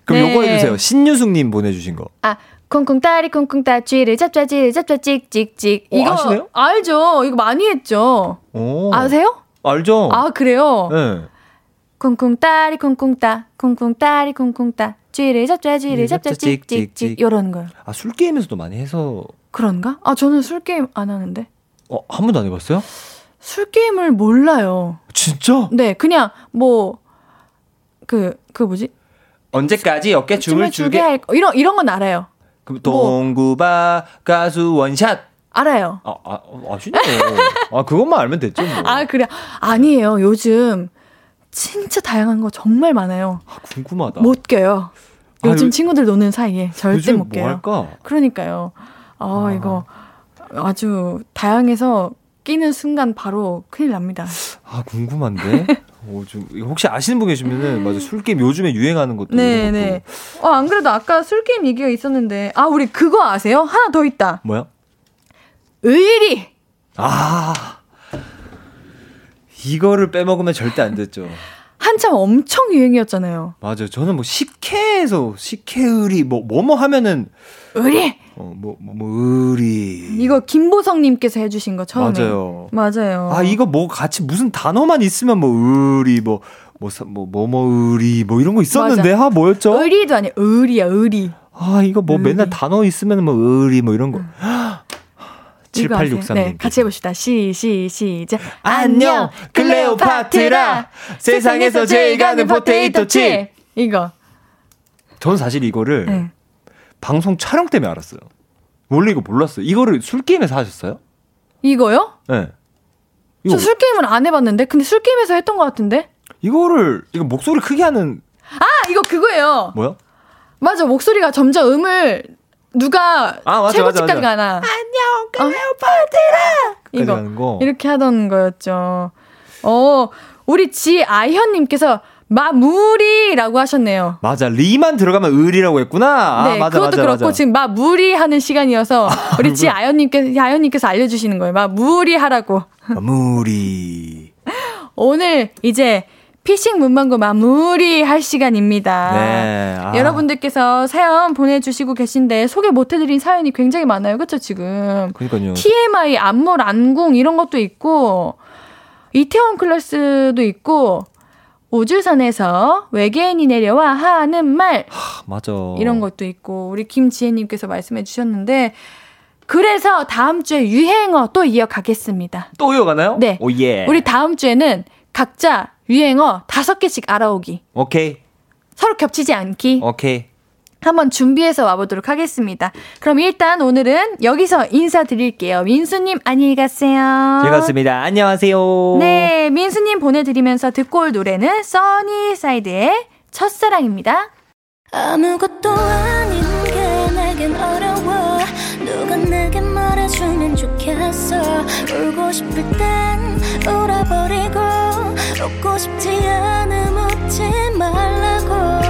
그럼 네. 요거 해주세요. 신유숙님 보내주신 거. 아 콩콩 따리 콩콩 따 쥐를 잡자 쥐를 잡자 찍찍찍 어, 이거 아시네요? 알죠 이거 많이 했죠 오. 아세요? 알죠. 아 그래요 네. 콩콩 따리 콩콩 따 콩콩 따리 콩콩 따 쥐를 잡자 쥐를 잡자 찍찍찍 요런 거요 아, 술 게임에서도 많이 해서 그런가? 아 저는 술 게임 안 하는데 어, 한 번도 안 해봤어요? 술 게임을 몰라요 진짜? 네 그냥 뭐 그그 뭐지 언제까지 어깨 춤을 추게? 할 거- 이런 이런 건 알아요 그럼 뭐. 동구바 가수 원샷. 알아요 아, 아, 아시네요. 아, 그것만 알면 됐죠. 뭐. 아 그래 아니에요 요즘 진짜 다양한 거 정말 많아요 아, 궁금하다. 못 껴요. 아, 요즘 요- 친구들 노는 사이에 절대 요즘 못뭐 껴요. 할까? 그러니까요. 아, 이거 아주 다양해서 끼는 순간 바로 큰일 납니다. 아, 궁금한데. 어, 좀 혹시 아시는 분 계시면은 맞아 술 게임 요즘에 유행하는 것도 네, 것도 네. 어, 안 그래도 아까 술게임 얘기가 있었는데, 아, 우리 그거 아세요? 하나 더 있다. 뭐야? 의리! 아. 이거를 빼먹으면 절대 안 됐죠. 한참 엄청 유행이었잖아요. 맞아요. 저는 뭐 식혜에서 식혜의리 뭐 뭐뭐 하면은 의리! 어뭐뭐 뭐, 뭐 의리 이거 김보성님께서 해주신 거 처음에. 맞아요. 맞아요. 아 이거 뭐 같이 무슨 단어만 있으면 뭐 의리 뭐 뭐 뭐뭐 의리 뭐 이런 거 있었는데 아 뭐였죠? 의리도 아니야. 의리야, 의리. 아 이거 뭐 의리. 맨날 단어 있으면 뭐 의리 뭐 이런 거. 아세요? 7863님. 네, 같이 해봅시다. 시, 시, 시작. 안녕, 클레오파트라. 세상에서 제일 가는 포테이토 칩. 이거. 전 사실 이거를 네. 방송 촬영 때문에 알았어요. 원래 이거 몰랐어요. 이거를 술 게임에서 하셨어요? 이거요? 네. 이거 저 술게임은 안 해봤는데? 근데 술게임에서 했던 것 같은데? 이거를 이거 목소리 크게 하는 아, 이거 그거예요. 뭐야? 맞아, 목소리가 점점 음을 누가 아, 맞아, 최고치까지 맞아, 맞아. 가나. 안녕, 클레오파트라! 이거. 하는 거. 이렇게 하던 거였죠. 어, 우리 지아현님께서 마무리라고 하셨네요. 맞아 리만 들어가면 을이라고 했구나. 네, 아, 맞아, 그것도 맞아, 그렇고 맞아. 지금 마무리 하는 시간이어서 우리 지아현님께서 아현님께서 알려 주시는 거예요. 마무리 하라고. 마무리. 오늘 이제 피싱 문방구 마무리 할 시간입니다. 네. 아. 여러분들께서 사연 보내주시고 계신데 소개 못해드린 사연이 굉장히 많아요. 그쵸, 지금? 그러니까요. TMI, 안물, 안궁 이런 것도 있고 이태원 클래스도 있고 우주선에서 외계인이 내려와 하는 말 아, 맞아. 이런 것도 있고 우리 김지혜님께서 말씀해 주셨는데 그래서 다음 주에 유행어 또 이어가겠습니다. 또 이어가나요? 네. 오, 예. 우리 다음 주에는 각자 유행어 다섯 개씩 알아오기. 오케이. 서로 겹치지 않기. 오케이. 한번 준비해서 와보도록 하겠습니다. 그럼 일단 오늘은 여기서 인사드릴게요. 민수님, 안녕히 가세요. 즐겁습니다. 안녕하세요. 네, 민수님 보내드리면서 듣고 올 노래는 써니사이드의 첫사랑입니다. 아무것도 아닌 게 내겐 어려워 누가 내게 말해주면 좋겠어 울고 싶을 땐 울어버리고 웃고 싶지 않음 웃지 말라고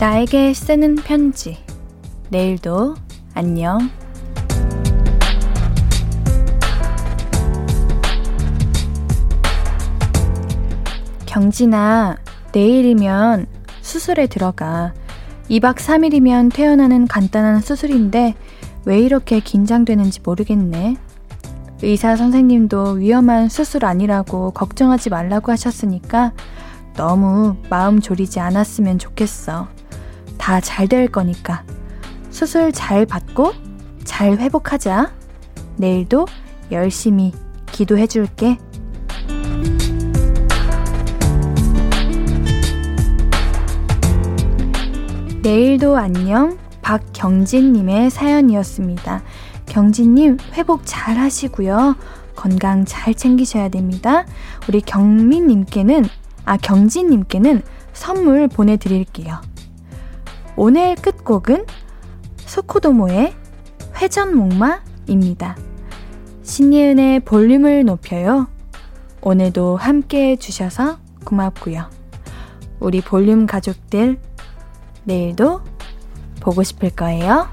나에게 쓰는 편지. 내일도 안녕. 경진아, 내일이면 수술에 들어가. 2박 3일이면 퇴원하는 간단한 수술인데 왜 이렇게 긴장되는지 모르겠네. 의사 선생님도 위험한 수술 아니라고 걱정하지 말라고 하셨으니까 너무 마음 졸이지 않았으면 좋겠어. 다 잘 될 거니까. 수술 잘 받고 잘 회복하자. 내일도 열심히 기도해 줄게. 내일도 안녕. 박경진님의 사연이었습니다. 경진님, 회복 잘 하시고요. 건강 잘 챙기셔야 됩니다. 우리 경민님께는, 아, 경진님께는 선물 보내드릴게요. 오늘 끝곡은 소코도모의 회전목마입니다. 신예은의 볼륨을 높여요. 오늘도 함께 해주셔서 고맙고요. 우리 볼륨 가족들, 내일도 보고 싶을 거예요.